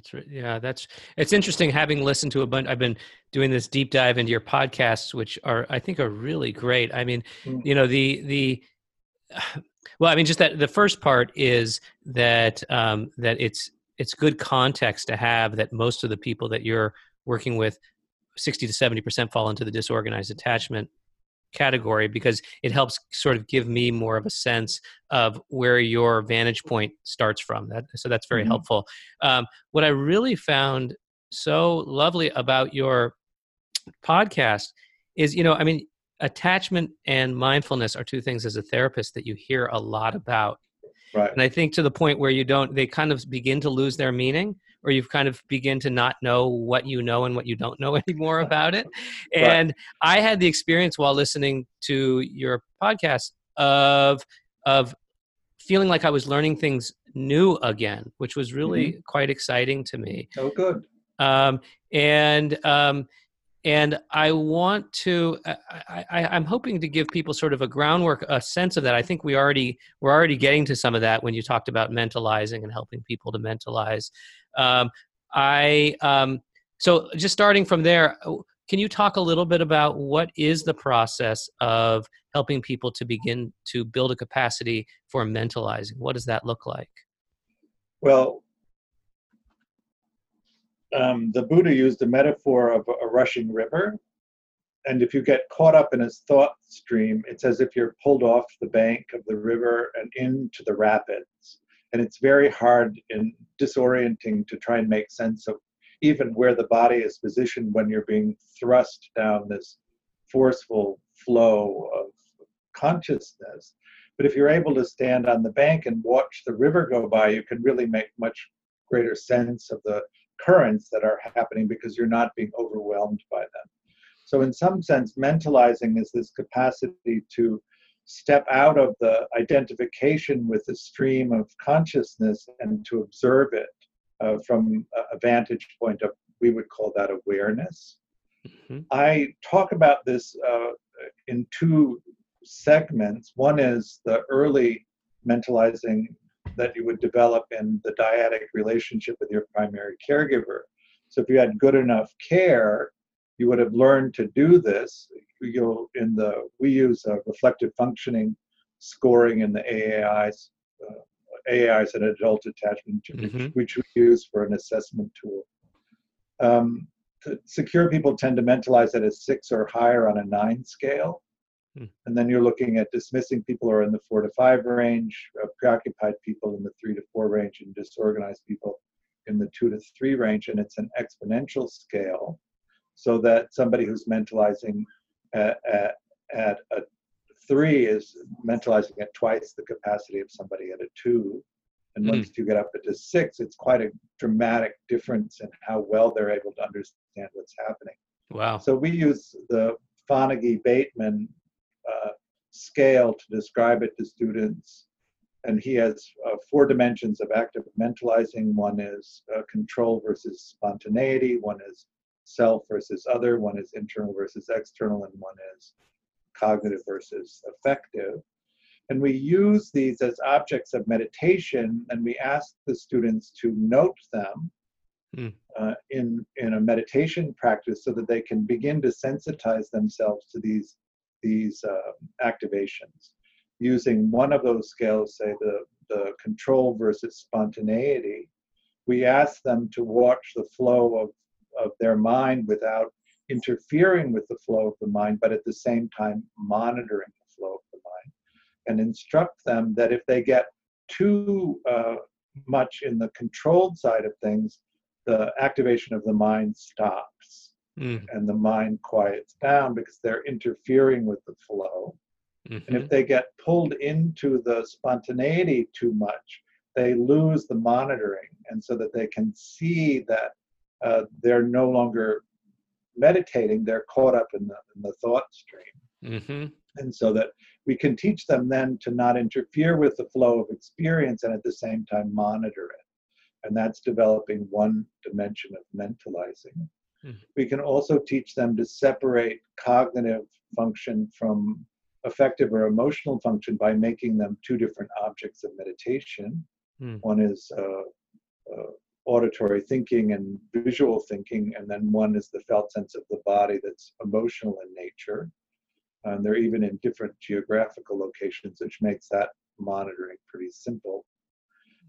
That's right. Yeah, that's it's interesting having listened to a bunch. I've been doing this deep dive into your podcasts, which are I think are really great. I mean, Mm. you know, the the well, I mean, just that the first part is that um, that it's it's good context to have that most of the people that you're working with, sixty to seventy percent, fall into the disorganized attachment category because it helps sort of give me more of a sense of where your vantage point starts from that so that's very Mhm. helpful um, what i really found so lovely about your podcast is you know i mean attachment and mindfulness are two things as a therapist that you hear a lot about Right. and i think to the point where you don't they kind of begin to lose their meaning or you've kind of begin to not know what you know and what you don't know anymore about it Right. and i had the experience while listening to your podcast of of feeling like i was learning things new again which was really quite exciting to me Oh, good. um, and um, and I want to. I, I, I'm hoping to give people sort of a groundwork, a sense of that. I think we already we're already getting to some of that when you talked about mentalizing and helping people to mentalize. Um, I um, so just starting from there. Can you talk a little bit about what is the process of helping people to begin to build a capacity for mentalizing? What does that look like? Well, um, the Buddha used a metaphor of a rushing river. And if you get caught up in his thought stream, it's as if you're pulled off the bank of the river and into the rapids. And it's very hard and disorienting to try and make sense of even where the body is positioned when you're being thrust down this forceful flow of consciousness. But if you're able to stand on the bank and watch the river go by, you can really make much greater sense of the currents that are happening because you're not being overwhelmed by them. So, in some sense, mentalizing is this capacity to step out of the identification with the stream of consciousness and to observe it uh, from a vantage point of, we would call that awareness. Mm-hmm. I talk about this uh, in two segments. One is the early mentalizing that you would develop in the dyadic relationship with your primary caregiver. So if you had good enough care, you would have learned to do this. You'll in the we use a reflective functioning scoring in the AAIs. Uh, AAIs an adult attachment, mm-hmm. which, we use for an assessment tool. Um, secure people tend to mentalize at a six or higher on a nine scale. Hmm. And then you're looking at dismissing people who are in the four to five range, uh, preoccupied people in the three to four range, and disorganized people in the two to three range. And it's an exponential scale so that somebody who's mentalizing at, at, at a three is mentalizing at twice the capacity of somebody at a two. And mm. once you get up to six, it's quite a dramatic difference in how well they're able to understand what's happening. Wow. So we use the Fonagy Bateman uh, scale to describe it to students. And he has uh, four dimensions of active mentalizing. One is uh, control versus spontaneity, one is self versus other, one is internal versus external, and one is cognitive versus affective. And we use these as objects of meditation, and we ask the students to note them mm. uh, in, in a meditation practice so that they can begin to sensitize themselves to these, these uh, activations. Using one of those scales, say the, the control versus spontaneity, we ask them to watch the flow of, of their mind without interfering with the flow of the mind, but at the same time monitoring the flow of the mind and instruct them that if they get too uh, much in the controlled side of things, the activation of the mind stops mm. and the mind quiets down because they're interfering with the flow. Mm-hmm. And if mm-hmm. they get pulled into the spontaneity too much, they lose the monitoring. And so that they can see that uh, they're no longer meditating, they're caught up in the, in the thought stream. Mm-hmm and so that we can teach them then to not interfere with the flow of experience and at the same time monitor it and that's developing one dimension of mentalizing mm-hmm. we can also teach them to separate cognitive function from affective or emotional function by making them two different objects of meditation mm. one is uh, uh, auditory thinking and visual thinking and then one is the felt sense of the body that's emotional in nature and they're even in different geographical locations, which makes that monitoring pretty simple.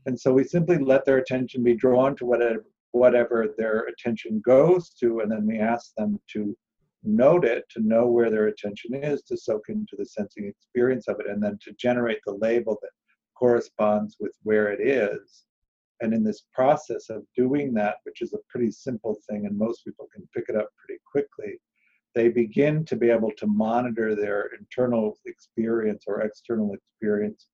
And so we simply let their attention be drawn to whatever, whatever their attention goes to, and then we ask them to note it, to know where their attention is, to soak into the sensing experience of it, and then to generate the label that corresponds with where it is. And in this process of doing that, which is a pretty simple thing, and most people can pick it up pretty quickly, they begin to be able to monitor their internal experience or external experience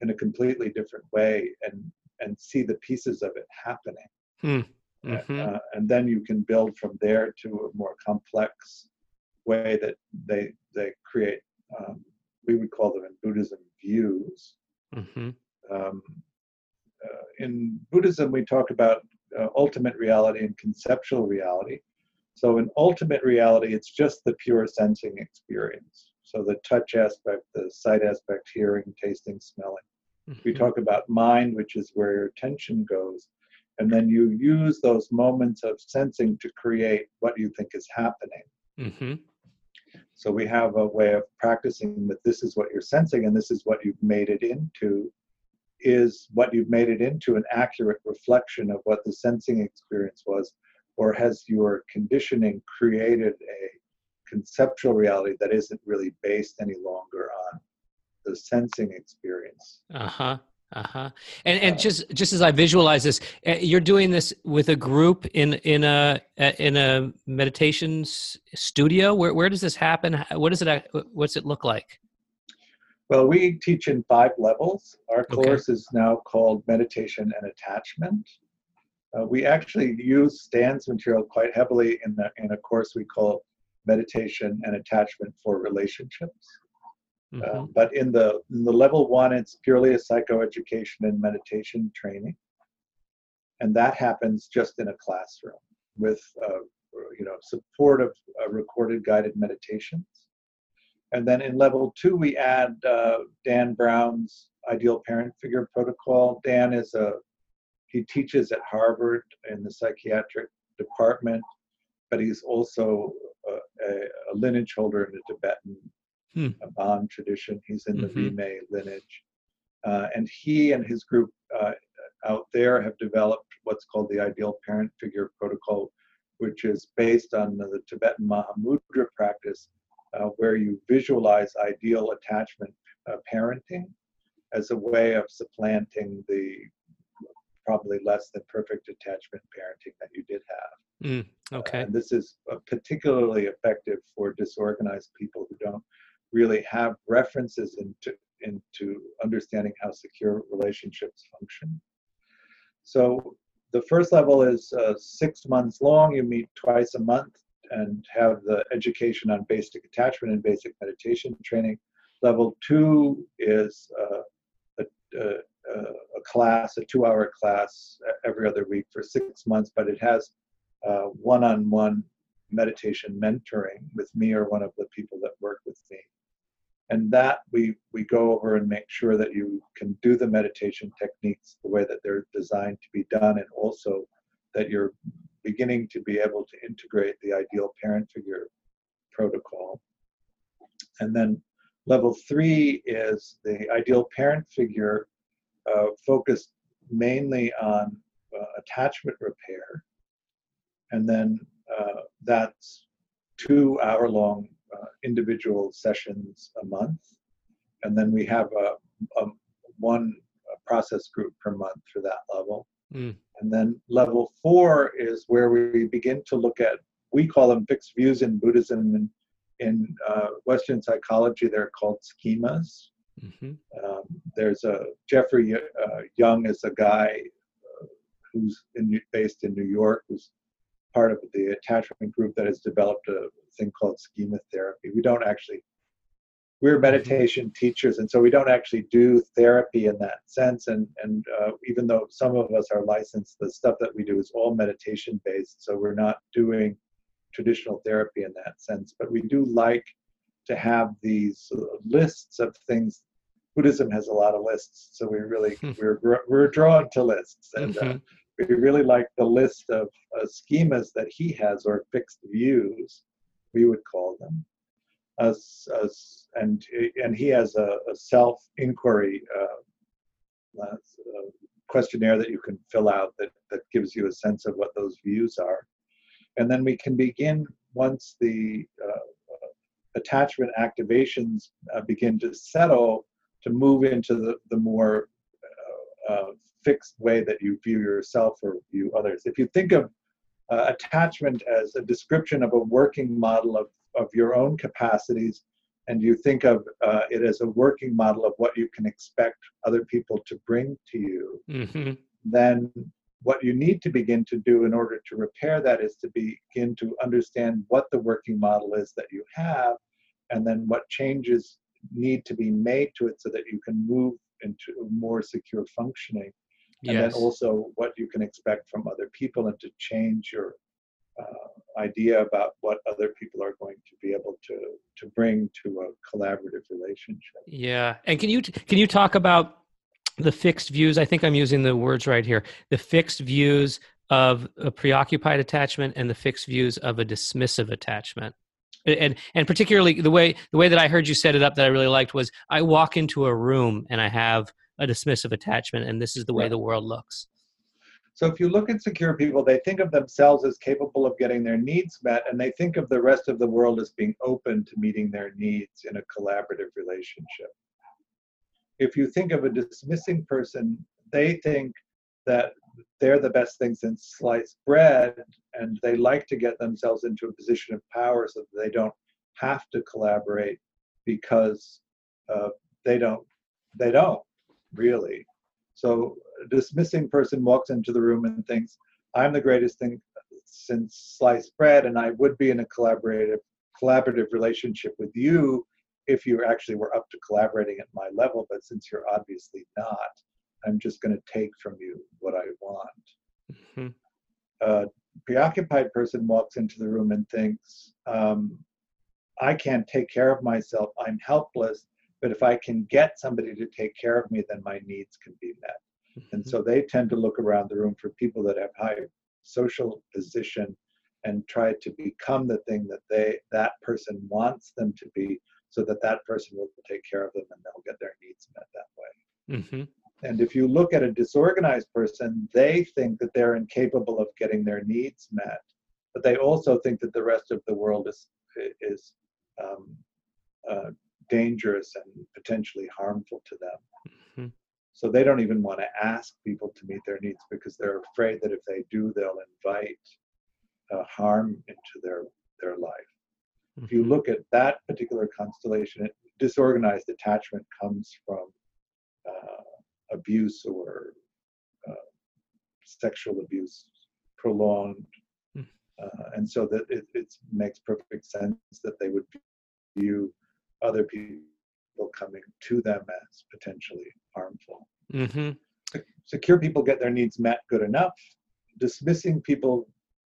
in a completely different way and and see the pieces of it happening hmm. mm-hmm. uh, and then you can build from there to a more complex way that they they create um, we would call them in buddhism views mm-hmm. um, uh, in buddhism we talk about uh, ultimate reality and conceptual reality so in ultimate reality, it's just the pure sensing experience. So the touch aspect, the sight aspect, hearing, tasting, smelling. Mm-hmm. We talk about mind, which is where your attention goes. And then you use those moments of sensing to create what you think is happening. Mm-hmm. So we have a way of practicing that this is what you're sensing and this is what you've made it into. Is what you've made it into an accurate reflection of what the sensing experience was? or has your conditioning created a conceptual reality that isn't really based any longer on the sensing experience? Uh-huh uh-huh. And and uh, just just as i visualize this eh, you're doing this with a group in in a eh, in a meditation studio? Where where does this happen? What does it what's it look like well we teach in five levels our course okay. is now called meditation and attachment uh, we actually use Stan's material quite heavily in, the, in a course we call Meditation and Attachment for Relationships. Mhm. Um, but in the in the level one, it's purely a psychoeducation and meditation training, and that happens just in a classroom with uh, you know support of uh, recorded guided meditations. And then in level two, we add uh, Dan Brown's ideal parent figure protocol. Dan is a he teaches at Harvard in the psychiatric department, but he's also a, a, a lineage holder in the Tibetan Hmm. a Bon tradition. He's in the Mhm. Vime lineage. Uh, and he and his group uh, out there have developed what's called the ideal parent figure protocol, which is based on the Tibetan Mahamudra practice, uh, where you visualize ideal attachment uh, parenting as a way of supplanting the probably less than perfect attachment parenting that you did have. Mm, okay. And this is uh, particularly effective for disorganized people who don't really have references into into understanding how secure relationships function. So the first level is uh, six months long. You meet twice a month and have the education on basic attachment and basic meditation training. Level two is uh, a, a, a class, a two-hour class every other week for six months, but it has uh, one-on-one meditation mentoring with me or one of the people that work with me and that we we go over and make sure that you can do the meditation techniques the way that they're designed to be done and also that you're beginning to be able to integrate the ideal parent figure protocol and then level three is the ideal parent figure uh, focused mainly on uh, attachment repair and then uh, that's two hour long uh, individual sessions a month, and then we have a, a one process group per month for that level. Mm. And then level four is where we begin to look at we call them fixed views in Buddhism and in uh, Western psychology they're called schemas. hmm Um, there's a Jeffrey uh, Young is a guy uh, who's in, based in New York who's part of the attachment group that has developed a thing called schema therapy. We don't actually, we're meditation teachers, and so we don't actually do therapy in that sense. And and uh, even though some of us are licensed, the stuff that we do is all meditation based. So we're not doing traditional therapy in that sense. But we do like to have these lists of things. Buddhism has a lot of lists, so we really Hmm. we're we're drawn to lists, and uh, Mhm. we really like the list of uh, schemas that he has or fixed views we would call them as, as and and he has a, a self inquiry uh, uh, questionnaire that you can fill out that that gives you a sense of what those views are and then we can begin once the uh, attachment activations uh, begin to settle to move into the, the more uh, uh, fixed way that you view yourself or view others. If you think of uh, attachment as a description of a working model of, of your own capacities, and you think of uh, it as a working model of what you can expect other people to bring to you, hmm then what you need to begin to do in order to repair that is to begin to understand what the working model is that you have, and then what changes need to be made to it so that you can move into more secure functioning and then also what you can expect from other people and to change your uh, idea about what other people are going to be able to to bring to a collaborative relationship Yeah. And can you can you talk about the fixed views? I think I'm using the words right here. The fixed views of a preoccupied attachment and the fixed views of a dismissive attachment. And and particularly the way the way that I heard you set it up that I really liked was I walk into a room and I have a dismissive attachment and this is the way Right. the world looks. So if you look at secure people they think of themselves as capable of getting their needs met and they think of the rest of the world as being open to meeting their needs in a collaborative relationship. If you think of a dismissing person they think that they're the best thing since sliced bread and they like to get themselves into a position of power so that they don't have to collaborate because uh, they don't they don't really. So a dismissing person walks into the room and thinks i'm the greatest thing since sliced bread and i would be in a collaborative collaborative relationship with you if you actually were up to collaborating at my level, but since you're obviously not, I'm just going to take from you what I want. Mm-hmm. A preoccupied person walks into the room and thinks, um, I can't take care of myself, I'm helpless, but if I can get somebody to take care of me, then my needs can be met. And Mm-hmm. so they tend to look around the room for people that have high social position and try to become the thing that they that person wants them to be so that that person will take care of them and they'll get their needs met that way. Mm-hmm. And if you look at a disorganized person, they think that they're incapable of getting their needs met, but they also think that the rest of the world is is um, uh, dangerous and potentially harmful to them. Mhm. So they don't even want to ask people to meet their needs because they're afraid that if they do, they'll invite uh, harm into their their life. If you Mhm. look at that particular constellation, it, disorganized attachment comes from uh, abuse or uh, sexual abuse, prolonged, Mm. uh, and so that it, it makes perfect sense that they would view other people coming to them as potentially harmful. Mhm. Secure people get their needs met good enough. Dismissing people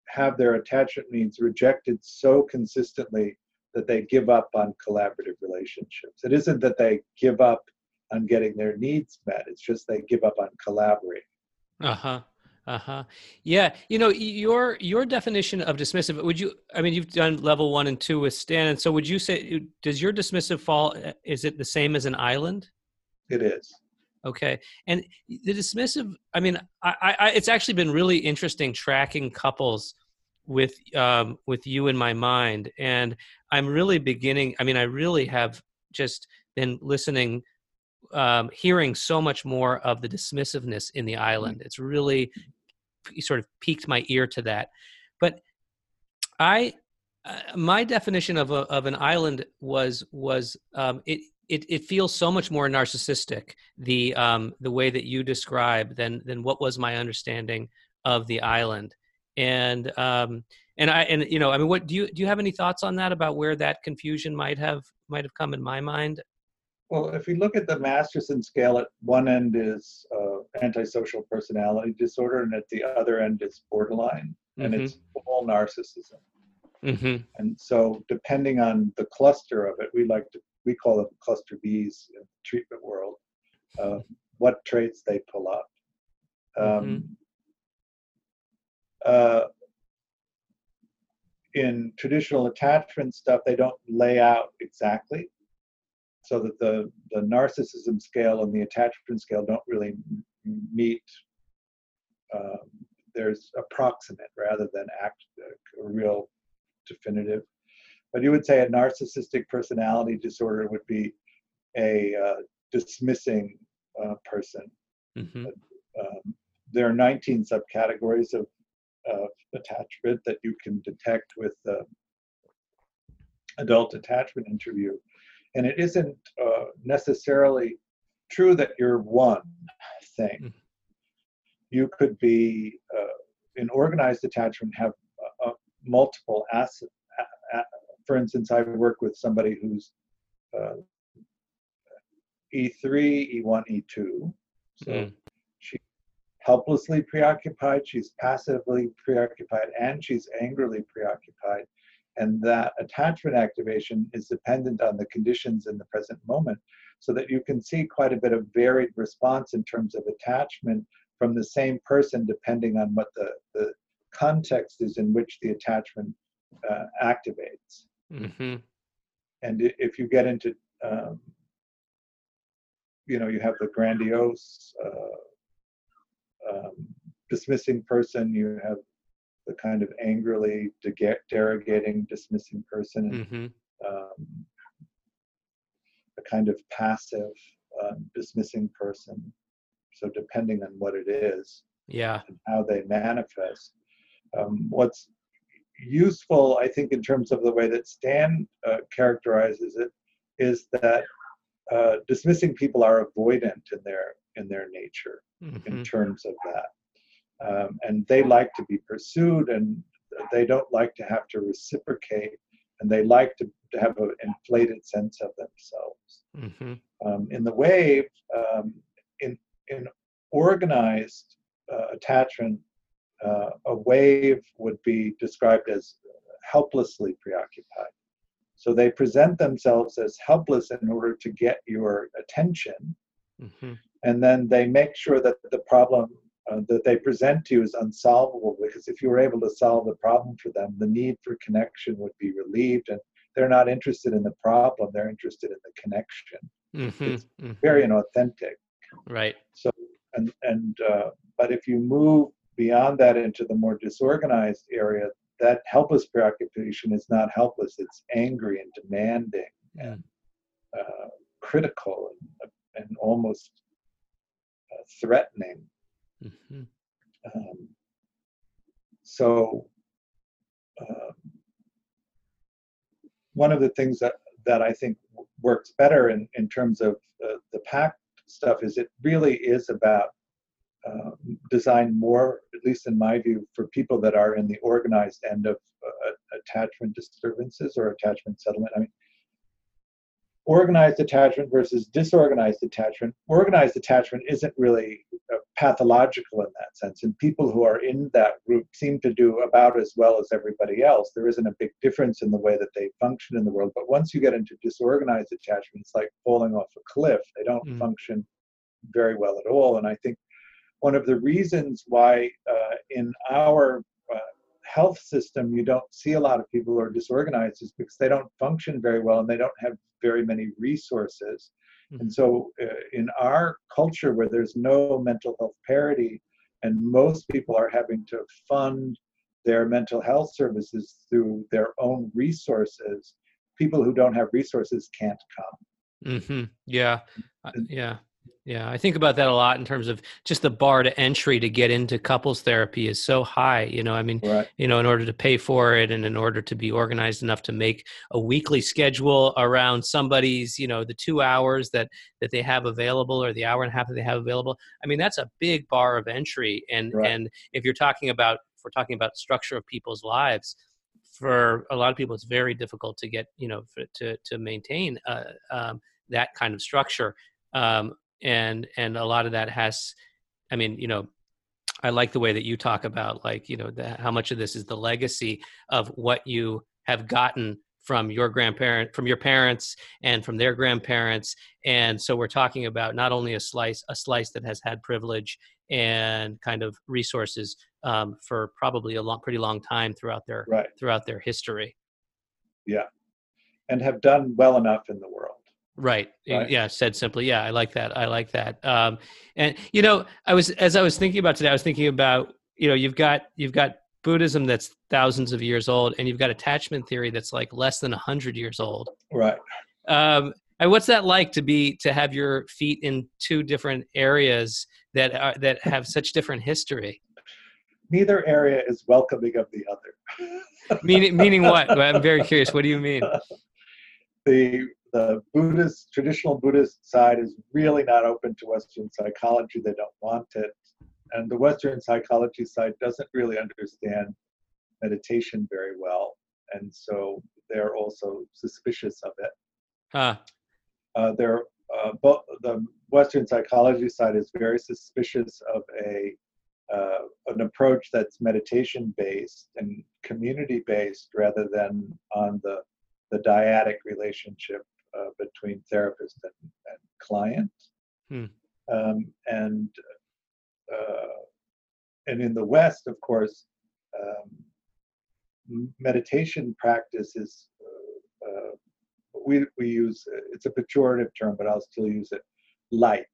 have their attachment needs rejected so consistently that they give up on collaborative relationships. It isn't that they give up on getting their needs met, it's just they give up on collaborating. Uh-huh. Uh-huh. Yeah, you know, your your definition of dismissive, would you I mean you've done level 1 and 2 with Stan, and so would you say does your dismissive fall uh, is it the same as an island? It is. Okay. And the dismissive, I mean, I, I, I it's actually been really interesting tracking couples with um with you in my mind. And I'm really beginning, I mean, I really have just been listening, um, hearing so much more of the dismissiveness in the island. It's really sort of piqued my ear to that. But I uh, my definition of a, of an island was was um, it it it feels so much more narcissistic the um the way that you describe than than what was my understanding of the island and um and i and you know i mean what do you do you have any thoughts on that about where that confusion might have might have come in my mind Well, if we look at the Masterson scale, at one end is uh, antisocial personality disorder, and at the other end is borderline, and Mhm. it's all narcissism. mm-hmm And so, depending on the cluster of it, we like to we call it cluster Bs in the treatment world. Uh, what traits they pull up. Um, uh, in traditional attachment stuff, they don't lay out exactly, so that the the narcissism scale and the attachment scale don't really meet. Um, there's approximate rather than act uh, real definitive. But you would say a narcissistic personality disorder would be a uh, dismissing uh, person. mm-hmm Um, there are 19 subcategories of, of attachment that you can detect with the adult attachment interview. And it isn't uh, necessarily true that you're one thing. Mhm. You could be uh, in organized attachment, have uh, uh, multiple assets. For instance, I work with somebody who's uh, E3, E1, E2. So Mm. she's helplessly preoccupied, she's passively preoccupied, and she's angrily preoccupied. And that attachment activation is dependent on the conditions in the present moment, so that you can see quite a bit of varied response in terms of attachment from the same person, depending on what the, the context is in which the attachment uh, activates. mm-hmm And if you get into, um, you know, you have the grandiose, uh, um, dismissing person, you have the kind of angrily dega- derogating, dismissing person, and mm-hmm um, a kind of passive, um, dismissing person. So, depending on what it is, yeah and how they manifest. Um, what's useful, I think, in terms of the way that Stan uh, characterizes it, is that uh, dismissing people are avoidant in their in their nature mm-hmm in terms of that, um, and they like to be pursued, and they don't like to have to reciprocate, and they like to, to have an inflated sense of themselves. Mm-hmm. Um, in the wave, um, in in organized uh, attachment, uh, a wave would be described as helplessly preoccupied. So they present themselves as helpless in order to get your attention, Mm-hmm. and then they make sure that the problem uh, that they present to you is unsolvable because if you were able to solve the problem for them, the need for connection would be relieved, and they're not interested in the problem; they're interested in the connection. Mm-hmm. Very inauthentic. right. So, and and uh, but if you move beyond that into the more disorganized area, that helpless preoccupation is not helpless; it's angry and demanding and uh, critical and, and almost uh, threatening. Mm-hmm. Um, so, um, one of the things that, that I think works better in, in terms of uh, the PACT stuff is it really is about uh, design more, at least in my view, for people that are in the organized end of uh, attachment disturbances or attachment settlement. I mean, organized attachment versus disorganized attachment. Organized attachment isn't really uh, pathological in that sense, and people who are in that group seem to do about as well as everybody else. There isn't a big difference in the way that they function in the world. But once you get into disorganized attachment, it's like falling off a cliff. They don't Mm. function very well at all. And I think one of the reasons why uh, in our uh, health system you don't see a lot of people who are disorganized is because they don't function very well and they don't have very many resources. And so, uh, in our culture where there's no mental health parity, and most people are having to fund their mental health services through their own resources, people who don't have resources can't come. Mm-hmm. Yeah. Uh, yeah. Yeah. I think about that a lot in terms of just the bar to entry to get into couples therapy is so high. You know, I mean, Right. you know, in order to pay for it and in order to be organized enough to make a weekly schedule around somebody's, you know, the two hours that that they have available or the hour and a half that they have available. I mean, that's a big bar of entry. And Right. and if you're talking about if we're talking about structure of people's lives, for a lot of people, it's very difficult to get, you know, for, to to maintain uh, um, that kind of structure. Um, and and a lot of that has, I mean, you know, I like the way that you talk about like you know the, how much of this is the legacy of what you have gotten from your grandparent from your parents and from their grandparents and so we're talking about not only a slice a slice that has had privilege and kind of resources um, for probably a long pretty long time throughout their Right. throughout their history Yeah. And have done well enough in the world. Right. Right. Yeah. Said simply. Yeah. I like that. I like that. Um, and you know, I was as I was thinking about today, I was thinking about you know you've got you've got Buddhism that's thousands of years old, and you've got attachment theory that's like less than a hundred years old. Right. Um, and what's that like to be to have your feet in two different areas that are that have such different history? Neither area is welcoming of the other. meaning meaning what? I'm very curious. What do you mean? the the Buddhist traditional Buddhist side is really not open to Western psychology. They don't want it, and the Western psychology side doesn't really understand meditation very well, and so they're also suspicious of it. Huh. Uh, they're uh, both the Western psychology side is very suspicious of a uh, an approach that's meditation based and community based rather than on the the dyadic relationship uh, between therapist and, and client. Hmm. Um, and uh, and in the West, of course, um, meditation practice is uh, uh, we we use it's a pejorative term, but I'll still use it. Light.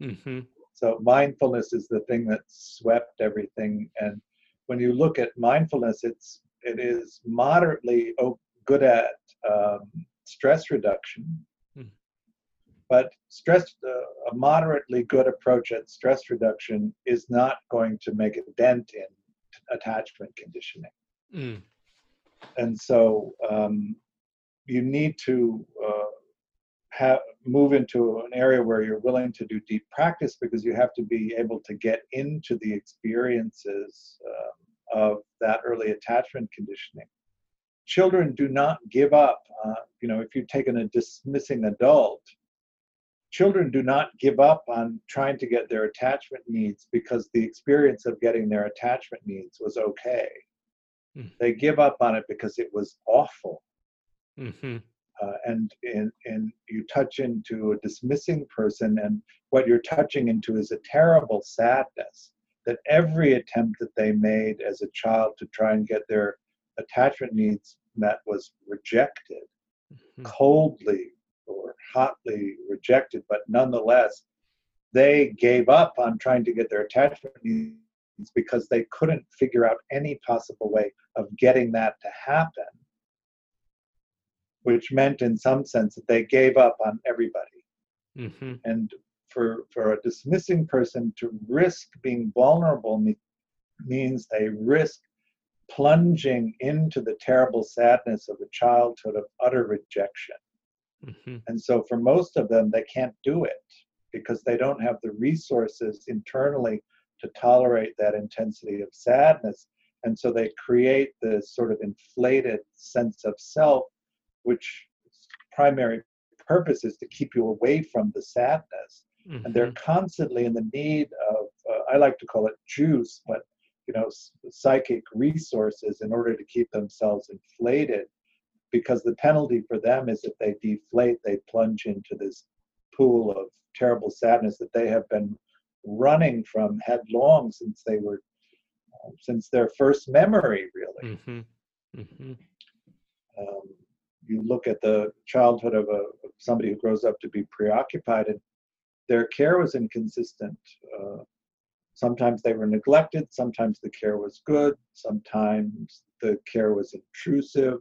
hmm So mindfulness is the thing that swept everything. And when you look at mindfulness, it's it is moderately good at um, stress reduction. Hmm. But stress, uh, a moderately good approach at stress reduction is not going to make a dent in attachment conditioning. Mm. And so um, you need to uh, have move into an area where you're willing to do deep practice because you have to be able to get into the experiences um, of that early attachment conditioning. Children do not give up. Uh, you know, if you've taken a dismissing adult, children do not give up on trying to get their attachment needs because the experience of getting their attachment needs was okay. Mm. They give up on it because it was awful. Mm-hmm. Uh, and and and you touch into a dismissing person, and what you're touching into is a terrible sadness that every attempt that they made as a child to try and get their attachment needs met was rejected, mm-hmm. coldly or hotly rejected, but nonetheless, they gave up on trying to get their attachment needs because they couldn't figure out any possible way of getting that to happen which meant in some sense that they gave up on everybody. Mm-hmm. And for, for a dismissing person to risk being vulnerable means they risk plunging into the terrible sadness of a childhood of utter rejection. Mm-hmm. And so for most of them, they can't do it because they don't have the resources internally to tolerate that intensity of sadness. And so they create this sort of inflated sense of self which primary purpose is to keep you away from the sadness. Mm-hmm. And they're mm-hmm. constantly in the need of, uh, I like to call it juice, but you know, psychic resources in order to keep themselves inflated. Because the penalty for them is if they deflate, they plunge into this pool of terrible sadness that they have been running from headlong since they were, uh, since their first memory, really. Mm-hmm. Mm-hmm. Um, you look at the childhood of, a, of somebody who grows up to be preoccupied and their care was inconsistent. Uh, sometimes they were neglected, sometimes the care was good, sometimes the care was intrusive.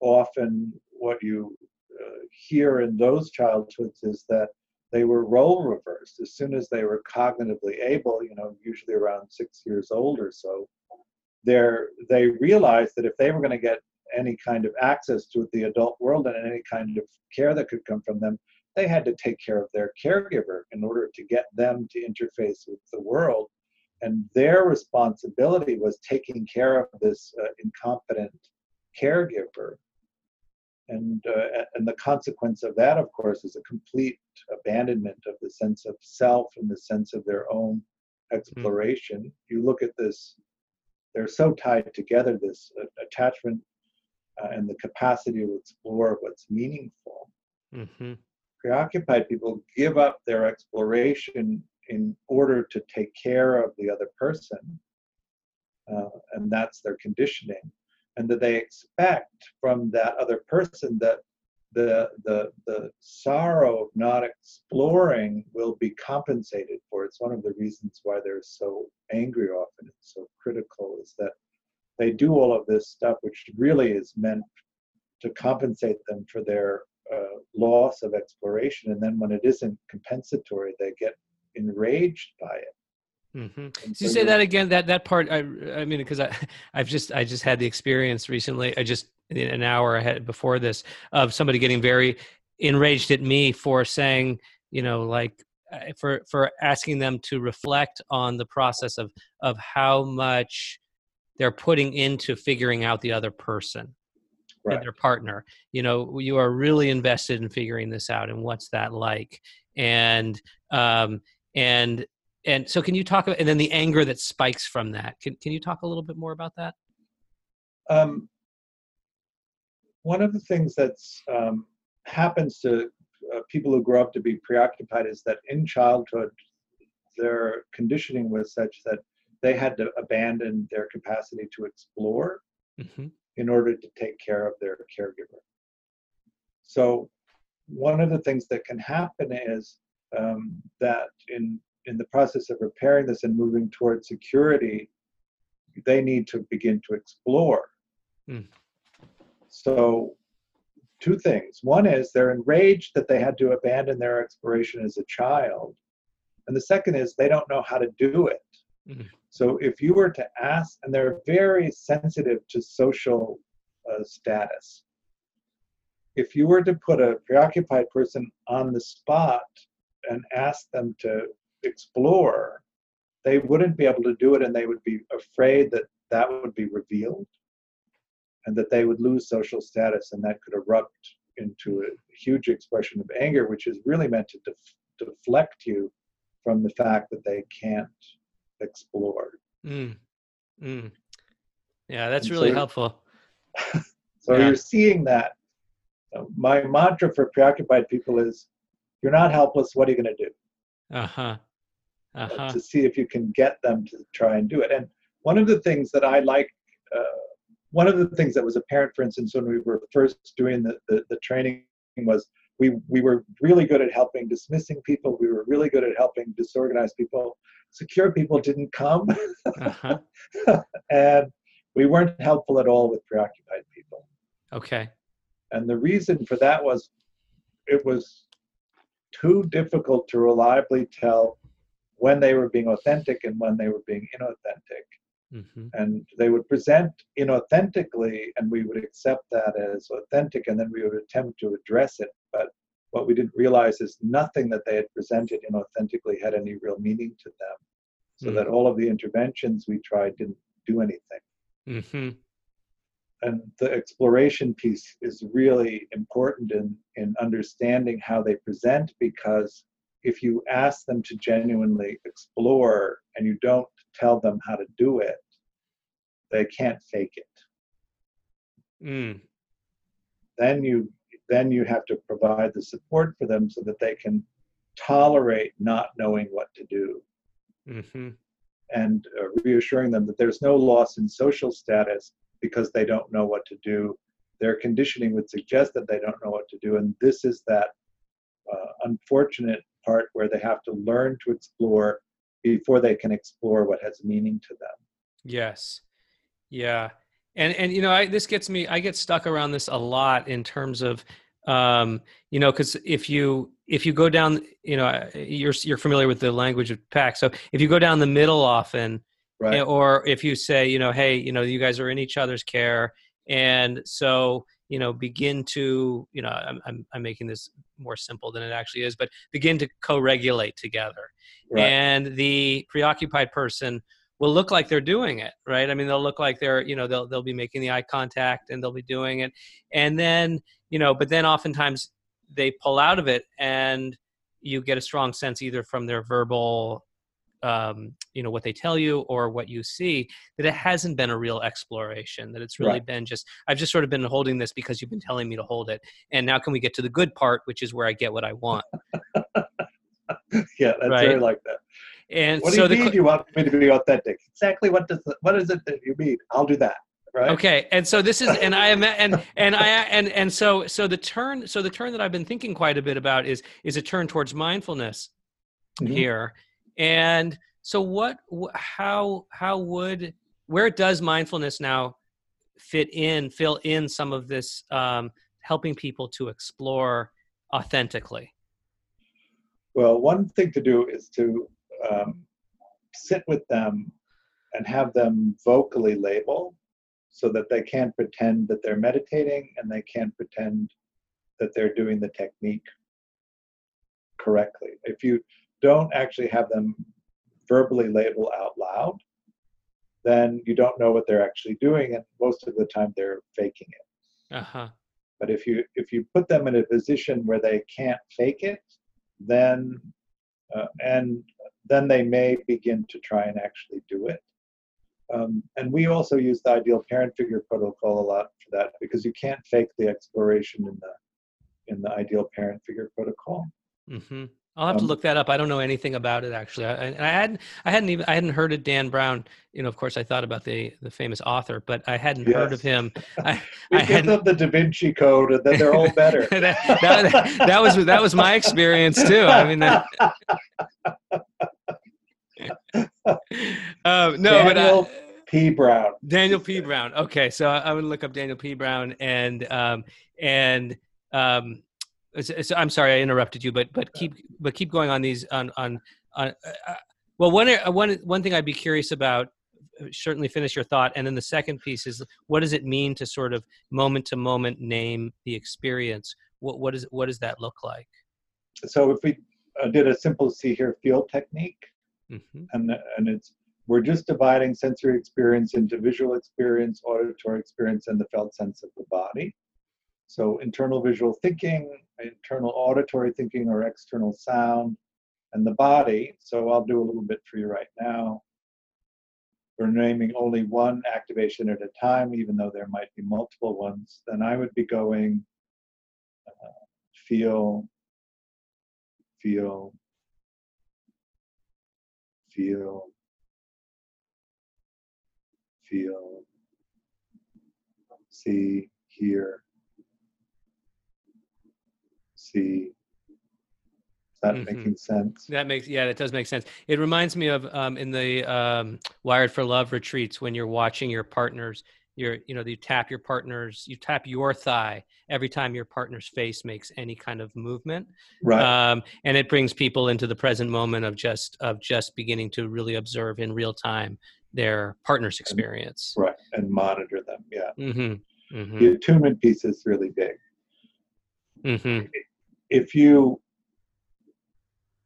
Often, what you uh, hear in those childhoods is that they were role reversed. As soon as they were cognitively able, you know, usually around six years old or so, they realized that if they were going to get any kind of access to the adult world and any kind of care that could come from them, they had to take care of their caregiver in order to get them to interface with the world. And their responsibility was taking care of this uh, incompetent caregiver. And, uh, and the consequence of that, of course, is a complete abandonment of the sense of self and the sense of their own mm-hmm. exploration. Mm. You look at this, they're so tied together this uh, attachment uh, and the capacity to explore what's meaningful. Mm-hmm. Preoccupied people give up their exploration in order to take care of the other person, uh, and that's their conditioning. And that they expect from that other person that the, the, the sorrow of not exploring will be compensated for. It's one of the reasons why they're so angry often and so critical is that they do all of this stuff, which really is meant to compensate them for their uh, loss of exploration. And then when it isn't compensatory, they get enraged by it. Mm-hmm. So you say that again. That that part. I I mean, because I I've just I just had the experience recently. I just an hour ahead before this of somebody getting very enraged at me for saying, you know, like uh, for for asking them to reflect on the process of of how much they're putting into figuring out the other person right. and their partner you know you are really invested in figuring this out and what's that like and um and and so can you talk about and then the anger that spikes from that can, can you talk a little bit more about that um one of the things that's um, happens to uh, people who grow up to be preoccupied is that in childhood their conditioning was such that they had to abandon their capacity to explore mm-hmm. In order to take care of their caregiver. So, one of the things that can happen is um, that in in the process of repairing this and moving towards security, they need to begin to explore. Mm. So, two things. One is they're enraged that they had to abandon their exploration as a child. And the second is they don't know how to do it. Mm. So if you were to ask, and they're very sensitive to social uh, status, if you were to put a preoccupied person on the spot and ask them to explore, they wouldn't be able to do it and they would be afraid that that would be revealed. and that they would lose social status, and that could erupt into a huge expression of anger, which is really meant to def- deflect you from the fact that they can't explore. Mm. Mm. Yeah, that's And really so- helpful. So Yeah. you're seeing that. My mantra for preoccupied people is, "You're not helpless. What are you going to do?" Uh huh. Uh to see if you can get them to try and do it. And one of the things that I like, uh, one of the things that was apparent, for instance, when we were first doing the, the, the training was we, we were really good at helping dismissing people. We were really good at helping disorganized people. Secure people didn't come. Uh huh. and we weren't helpful at all with preoccupied people. Okay. And the reason for that was it was too difficult to reliably tell when they were being authentic and when they were being inauthentic. Mm-hmm. And they would present inauthentically, and we would accept that as authentic, and then we would attempt to address it. What we didn't realize is nothing that they had presented inauthentically had any real meaning to them. So Mm. that all of the interventions we tried didn't do anything Mm-hmm. and the exploration piece is really important in in understanding how they present because if you ask them to genuinely explore and you don't tell them how to do it they can't fake it Mm. then you then you have to provide the support for them so that they can tolerate not knowing what to do Mm-hmm. and uh, reassuring them that there's no loss in social status because they don't know what to do. Their conditioning would suggest that they don't know what to do, and this is that uh, unfortunate part where they have to learn to explore before they can explore what has meaning to them. Yes. Yeah. And and you know, I this gets me I get stuck around this a lot in terms of um you know cuz if you if you go down you know you're you're familiar with the language of PACT so if you go down the middle often Right. or if you say you know hey you know you guys are in each other's care and so you know begin to you know I'm, I'm i'm making this more simple than it actually is but begin to co-regulate together Right. and the preoccupied person will look like they're doing it right i mean they'll look like they're you know they'll they'll be making the eye contact and they'll be doing it and then you know but then oftentimes they pull out of it and you get a strong sense either from their verbal um, you know what they tell you or what you see that it hasn't been a real exploration that it's really Right. been just i've just sort of been holding this because you've been telling me to hold it and now can we get to the good part which is where i get what i want yeah, that's Right. very like that. And What do so you the mean you want me to be authentic? Exactly what does the, what is it that you mean? I'll do that. Right. okay and so this is and i am and and i and and so so the turn so the turn that i've been thinking quite a bit about is is a turn towards mindfulness Mhm. here and so what wh- how how would where does mindfulness now fit in fill in some of this um helping people to explore authentically Well, one thing to do is to um, sit with them and have them vocally label so that they can't pretend that they're meditating and they can't pretend that they're doing the technique correctly. If you don't actually have them verbally label out loud, then you don't know what they're actually doing, and most of the time they're faking it. uh-huh But if you if you put them in a position where they can't fake it, then uh, and then they may begin to try and actually do it. Um, and we also use the ideal parent figure protocol a lot for that because you can't fake the exploration in the in the ideal parent figure protocol. hmm I'll have to Um, look that up. I don't know anything about it actually. I, I I hadn't, I hadn't even, I hadn't heard of Dan Brown. You know, of course, I thought about the the famous author, but I hadn't heard of him. I, We I give them the Da Vinci Code, and then they're all better. that, that, that was that was my experience too. I mean, that, um, no, but Daniel uh, P. Brown. Daniel P. Brown. Okay, so I, I'm gonna look up Daniel P. Brown and um, and um, so, so I'm sorry I interrupted you, but but keep but keep going on these on on on. Uh, uh, well, one uh, one one thing I'd be curious about. uh, Certainly, finish your thought, and then the second piece is what does it mean to sort of moment to moment name the experience? What what is what does that look like? So if we uh, did a simple see, hear feel technique, hmm and and it's we're just dividing sensory experience into visual experience, auditory experience, and the felt sense of the body. So internal visual thinking, internal auditory thinking, or external sound, and the body. So I'll do a little bit for you right now. We're naming only one activation at a time, even though there might be multiple ones. Then I would be going uh, feel, feel, feel, feel, see, hear, see. Is that Mhm. making sense? That makes yeah, that does make sense. It reminds me of um, in the um, Wired for Love retreats when you're watching your partners. You're you know you tap your partners, you tap your thigh every time your partner's face makes any kind of movement, Right. um, and it brings people into the present moment of just of just beginning to really observe in real time their partner's experience. right. And monitor them. Yeah. Mm-hmm. Mm-hmm. The attunement piece is really big. Mm-hmm. if you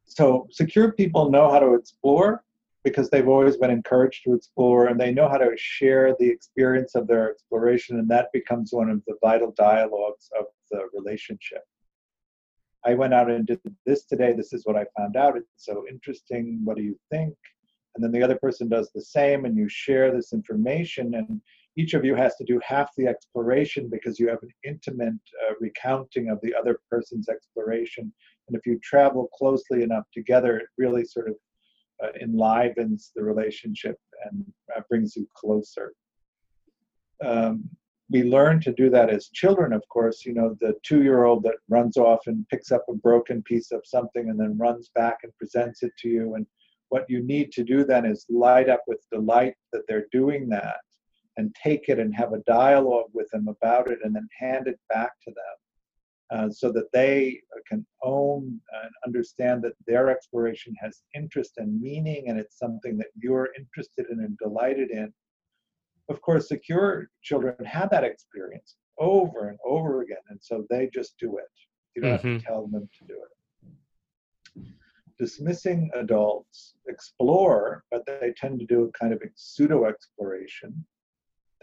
so secure people know how to explore because they've always been encouraged to explore and they know how to share the experience of their exploration and that becomes one of the vital dialogues of the relationship i went out and did this today this is what i found out it's so interesting what do you think and then the other person does the same and you share this information and each of you has to do half the exploration because you have an intimate uh, recounting of the other person's exploration. And if you travel closely enough together, it really sort of uh, enlivens the relationship and uh, brings you closer. Um, we learn to do that as children, of course. You know, the two year old that runs off and picks up a broken piece of something and then runs back and presents it to you. And what you need to do then is light up with delight that they're doing that and take it and have a dialogue with them about it and then hand it back to them uh, so that they can own and understand that their exploration has interest and meaning and it's something that you're interested in and delighted in. Of course, secure children have that experience over and over again, and so they just do it. You don't have Mhm. to tell them to do it. Dismissing adults explore, but they tend to do a kind of pseudo exploration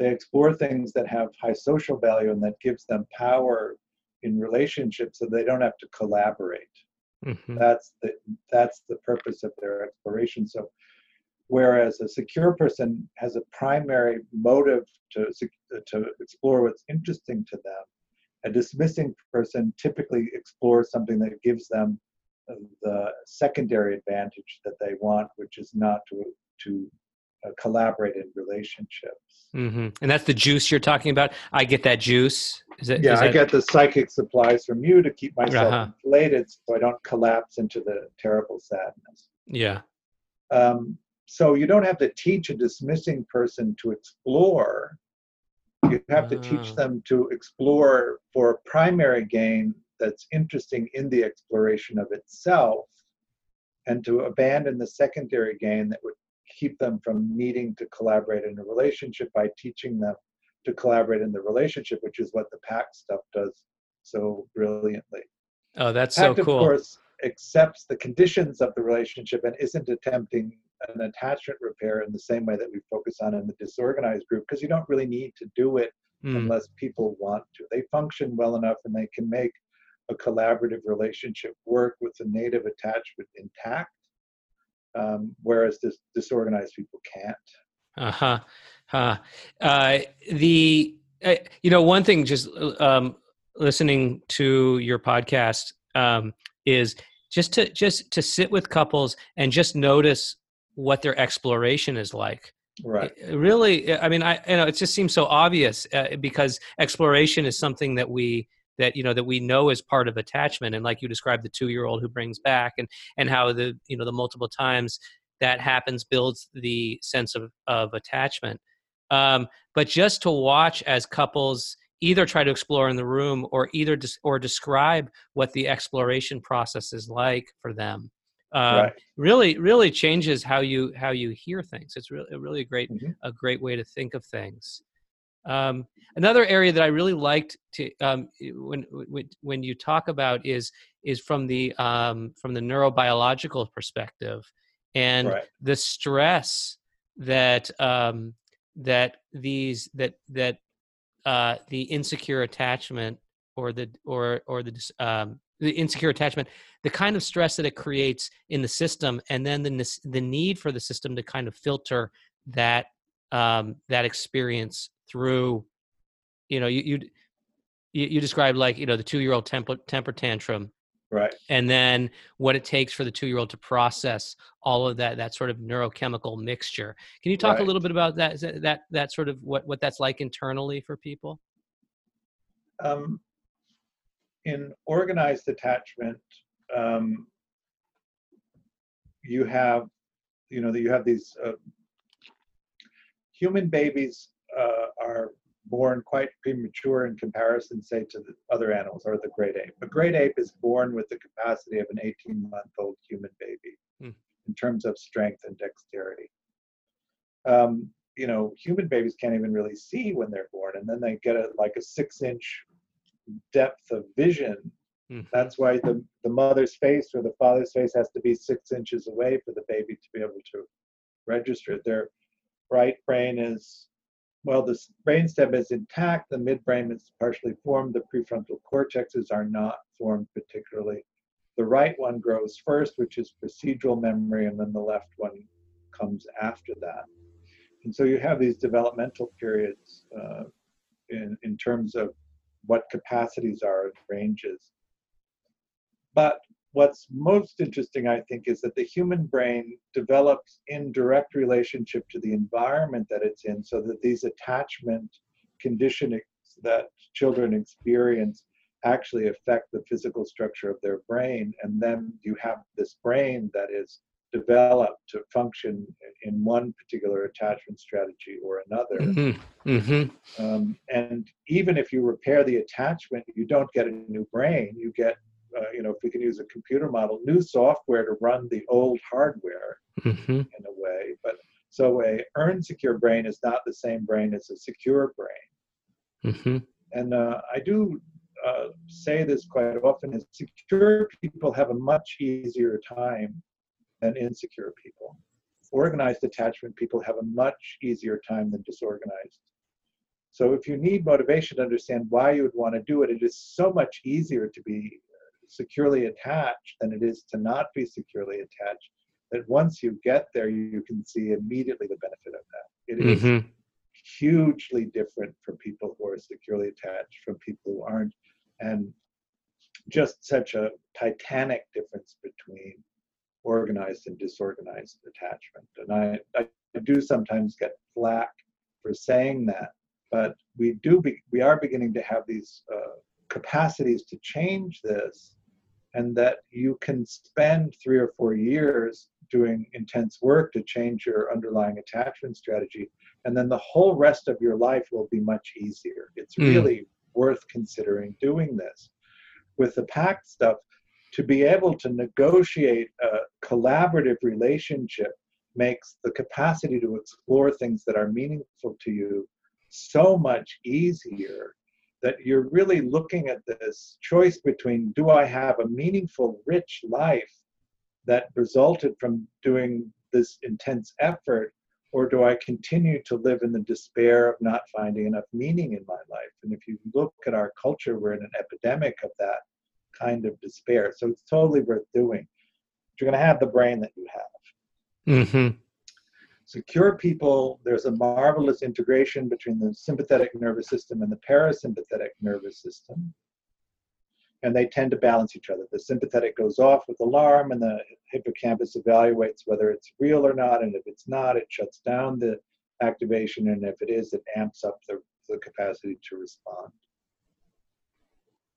they explore things that have high social value and that gives them power in relationships so they don't have to collaborate Mm-hmm. that's the that's the purpose of their exploration so whereas a secure person has a primary motive to to explore what's interesting to them a dismissing person typically explores something that gives them the secondary advantage that they want which is not to to uh, collaborate relationships Mm-hmm. And that's the juice you're talking about. I get that juice. Is it? yeah i get the psychic supplies from you to keep myself Uh-huh. inflated so i don't collapse into the terrible sadness Yeah. um, so you don't have to teach a dismissing person to explore you have to Ah. teach them to explore for a primary gain that's interesting in the exploration of itself and to abandon the secondary gain that would keep them from needing to collaborate in a relationship by teaching them to collaborate in the relationship which is what the PACT stuff does so brilliantly Oh, that's PACT, so of course, accepts the conditions of the relationship and isn't attempting an attachment repair in the same way that we focus on in the disorganized group because you don't really need to do it Mm. unless people want to. They function well enough and they can make a collaborative relationship work with the native attachment intact, um, whereas dis- disorganized people can't. Uh-huh. Huh. Uh The uh, you know one thing just um, listening to your podcast um, is just to just to sit with couples and just notice what their exploration is like. Right. It really, I mean, I you know it just seems so obvious uh, because exploration is something that we that you know that we know is part of attachment and like you described the two year old who brings back and and how the you know the multiple times that happens builds the sense of of attachment um, but just to watch as couples either try to explore in the room or either des- or describe what the exploration process is like for them um, right. really really changes how you how you hear things it's really really a great Mhm. a great way to think of things um, another area that i really liked to um, when, when when you talk about is is from the um, from the neurobiological perspective and Right. the stress that um, that these that that uh, the insecure attachment or the or or the um, the insecure attachment, the kind of stress that it creates in the system, and then the the need for the system to kind of filter that um, that experience through, you know, you you you described like you know the two year old temper temper tantrum right. and then what it takes for the two year old to process all of that that sort of neurochemical mixture. Can you talk right. a little bit about that that that sort of what what that's like internally for people? Um, in organized attachment um, you have you know that you have these uh, human babies uh, are born quite premature in comparison, say, to the other animals or the great ape. A great ape is born with the capacity of an 18 month old human baby mm. in terms of strength and dexterity. Um, you know, human babies can't even really see when they're born, and then they get a, like a six inch depth of vision. Mm. That's why the, the mother's face or the father's face has to be six inches away for the baby to be able to register. It. Their right brain is well, the brainstem is intact, the midbrain is partially formed, the prefrontal cortexes are not formed particularly. The right one grows first, which is procedural memory, and then the left one comes after that. And so you have these developmental periods uh, in, in terms of what capacities are and ranges. But what's most interesting, I think, is that the human brain develops in direct relationship to the environment that it's in, so that these attachment conditionings that children experience actually affect the physical structure of their brain. And then you have this brain that is developed to function in one particular attachment strategy or another. Mm-hmm. Mm-hmm. Um, and even if you repair the attachment, you don't get a new brain, you get uh, you know, if we can use a computer model, new software to run the old hardware mm-hmm. in a way. But so a earn secure brain is not the same brain as a secure brain. Mm-hmm. And uh, I do uh, say this quite often: is secure people have a much easier time than insecure people. Organized attachment people have a much easier time than disorganized. So if you need motivation to understand why you would want to do it, it is so much easier to be securely attached than it is to not be securely attached that once you get there you can see immediately the benefit of that It is mm-hmm. hugely different for people who are securely attached from people who aren't and just such a titanic difference between organized and disorganized attachment and i, I do sometimes get flack for saying that but we do be, we are beginning to have these uh, capacities to change this and that you can spend three or four years doing intense work to change your underlying attachment strategy and then the whole rest of your life will be much easier it's mm. really worth considering doing this with the PACT stuff to be able to negotiate a collaborative relationship makes the capacity to explore things that are meaningful to you so much easier that you're really looking at this choice between do I have a meaningful, rich life that resulted from doing this intense effort, or do I continue to live in the despair of not finding enough meaning in my life? And if you look at our culture, we're in an epidemic of that kind of despair. So it's totally worth doing. You're going to have the brain that you have. Mm-hmm secure people, there's a marvelous integration between the sympathetic nervous system and the parasympathetic nervous system. And they tend to balance each other. The sympathetic goes off with alarm, and the hippocampus evaluates whether it's real or not. And if it's not, it shuts down the activation. And if it is, it amps up the, the capacity to respond.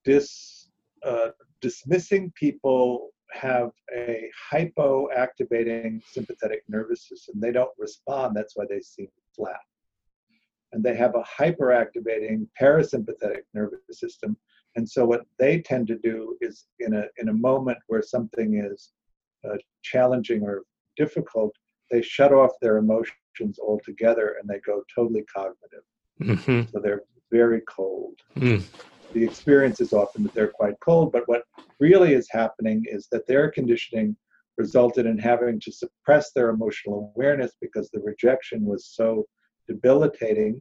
Dis, uh, dismissing people have a hypoactivating sympathetic nervous system. They don't respond, that's why they seem flat. And they have a hyperactivating parasympathetic nervous system. And so what they tend to do is in a in a moment where something is uh, challenging or difficult, they shut off their emotions altogether and they go totally cognitive. Mm-hmm. So they're very cold. Mm the experience is often that they're quite cold, but what really is happening is that their conditioning resulted in having to suppress their emotional awareness because the rejection was so debilitating.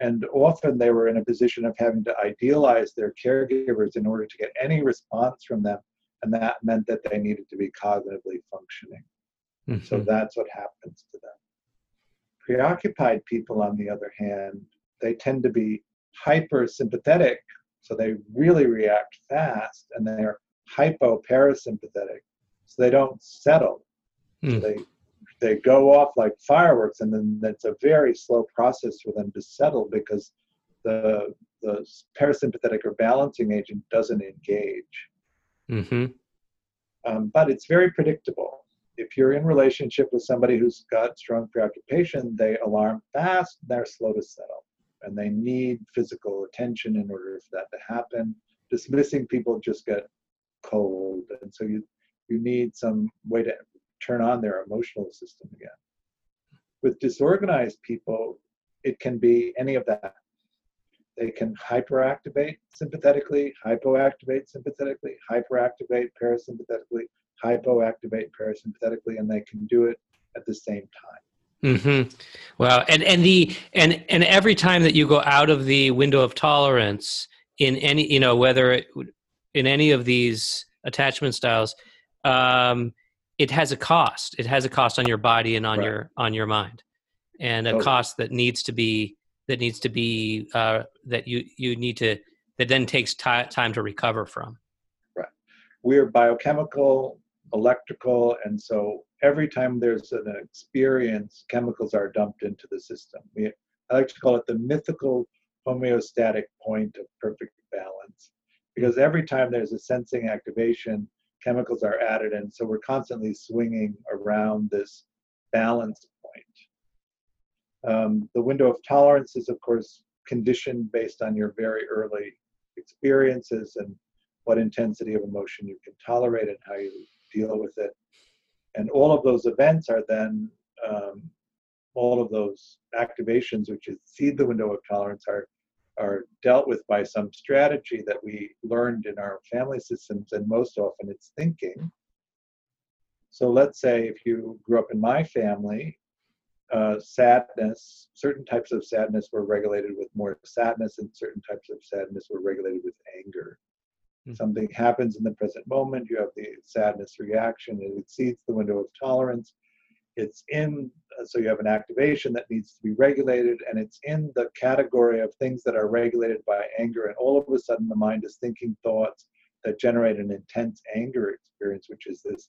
And often they were in a position of having to idealize their caregivers in order to get any response from them. And that meant that they needed to be cognitively functioning. Mm-hmm. So that's what happens to them. Preoccupied people, on the other hand, they tend to be hyper sympathetic, so they really react fast, and they're hypo parasympathetic, so they don't settle. So hmm. they they go off like fireworks, and then it's a very slow process for them to settle because the the parasympathetic or balancing agent doesn't engage. Mm-hmm. Um, but it's very predictable. If you're in relationship with somebody who's got strong preoccupation, they alarm fast, they're slow to settle and they need physical attention in order for that to happen. Dismissing people just get cold, and so you you need some way to turn on their emotional system again. With disorganized people, it can be any of that. They can hyperactivate sympathetically, hypoactivate sympathetically, hyperactivate parasympathetically, hypoactivate parasympathetically, and they can do it at the same time. Mm-hmm. Well, and and the and and every time that you go out of the window of tolerance in any, you know, whether it, in any of these attachment styles, um, it has a cost. It has a cost on your body and on right. your on your mind, and a cost that needs to be that needs to be uh, that you you need to that then takes t- time to recover from. Right. We're biochemical, electrical, and so every time there's an experience, chemicals are dumped into the system. We, I like to call it the mythical homeostatic point of perfect balance. Because every time there's a sensing activation, chemicals are added and so we're constantly swinging around this balance point. Um, the window of tolerance is, of course, conditioned based on your very early experiences and what intensity of emotion you can tolerate and how you deal with it. And all of those events are then um, all of those activations which exceed the window of tolerance are are dealt with by some strategy that we learned in our family systems and most often it's thinking. So let's say if you grew up in my family uh, sadness certain types of sadness were regulated with more sadness and certain types of sadness were regulated with anger Mm-hmm. Something happens in the present moment, you have the sadness reaction, it exceeds the window of tolerance. It's in, so you have an activation that needs to be regulated, and it's in the category of things that are regulated by anger. And all of a sudden, the mind is thinking thoughts that generate an intense anger experience, which is this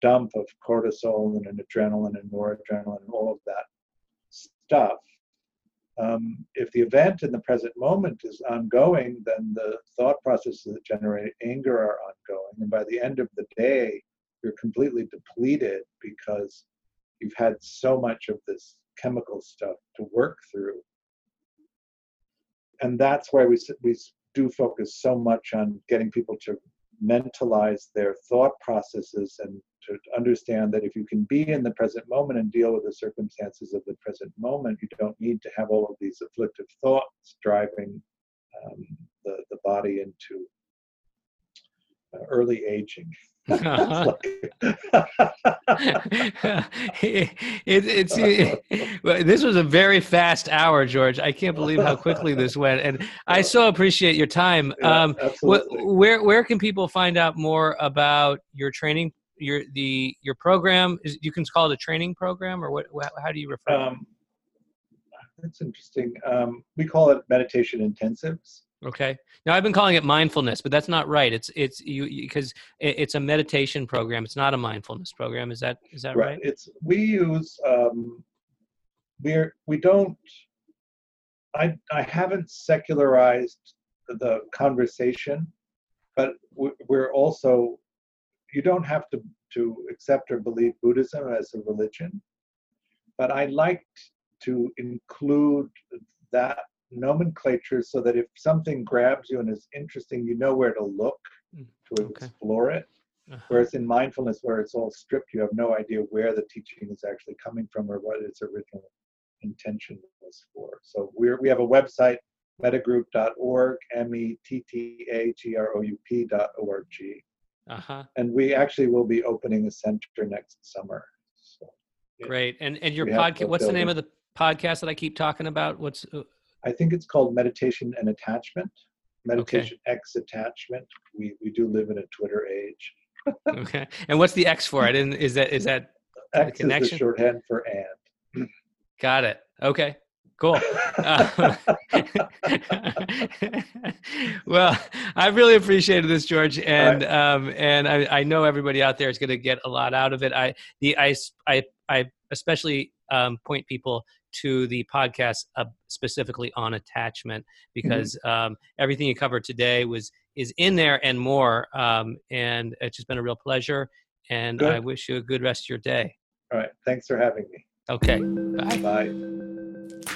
dump of cortisol and an adrenaline and noradrenaline and all of that stuff um, if the event in the present moment is ongoing, then the thought processes that generate anger are ongoing. And by the end of the day, you're completely depleted because you've had so much of this chemical stuff to work through. And that's why we, we do focus so much on getting people to mentalize their thought processes and to understand that if you can be in the present moment and deal with the circumstances of the present moment, you don't need to have all of these afflictive thoughts driving um, the, the body into uh, early aging. Uh-huh. it, it's it, this was a very fast hour, George. I can't believe how quickly this went, and I so appreciate your time. Yeah, um, wh- where where can people find out more about your training your the your program is you can call it a training program or what how do you refer um, that's interesting. Um, we call it meditation intensives. Okay. Now i've been calling it mindfulness but that's not right. It's it's you because it's a meditation program. It's not a mindfulness program. Is that is that right, right? it's we use um we're we don't i i haven't secularized the conversation but we're also you don't have to, to accept or believe Buddhism as a religion, but I liked to include that nomenclature so that if something grabs you and is interesting, you know where to look mm, to okay. explore it. Uh-huh. Whereas in mindfulness, where it's all stripped, you have no idea where the teaching is actually coming from or what its original intention was for. So we're, we have a website, mettagroup.org, M E T T A G R O U P.org Uh huh. and we actually will be opening a center next summer. So Yeah. Great. And and your podcast. What's the name of the podcast that I keep talking about? What's uh, I think it's called meditation and attachment. Meditation X attachment. We we do live in a Twitter age. okay? And what's the X for? I didn't. Is that is that X is connection? the shorthand for and. got it? Okay. Cool. Uh, well, I really appreciated this, George, and um, and I, I know everybody out there is going to get a lot out of it. I the I I, I especially um, point people to the podcast uh, specifically on attachment because um, everything you covered today was is in there and more. Um, and it's just been a real pleasure. And I wish you a good rest of your day. All right. Thanks for having me. Okay. Bye. Bye.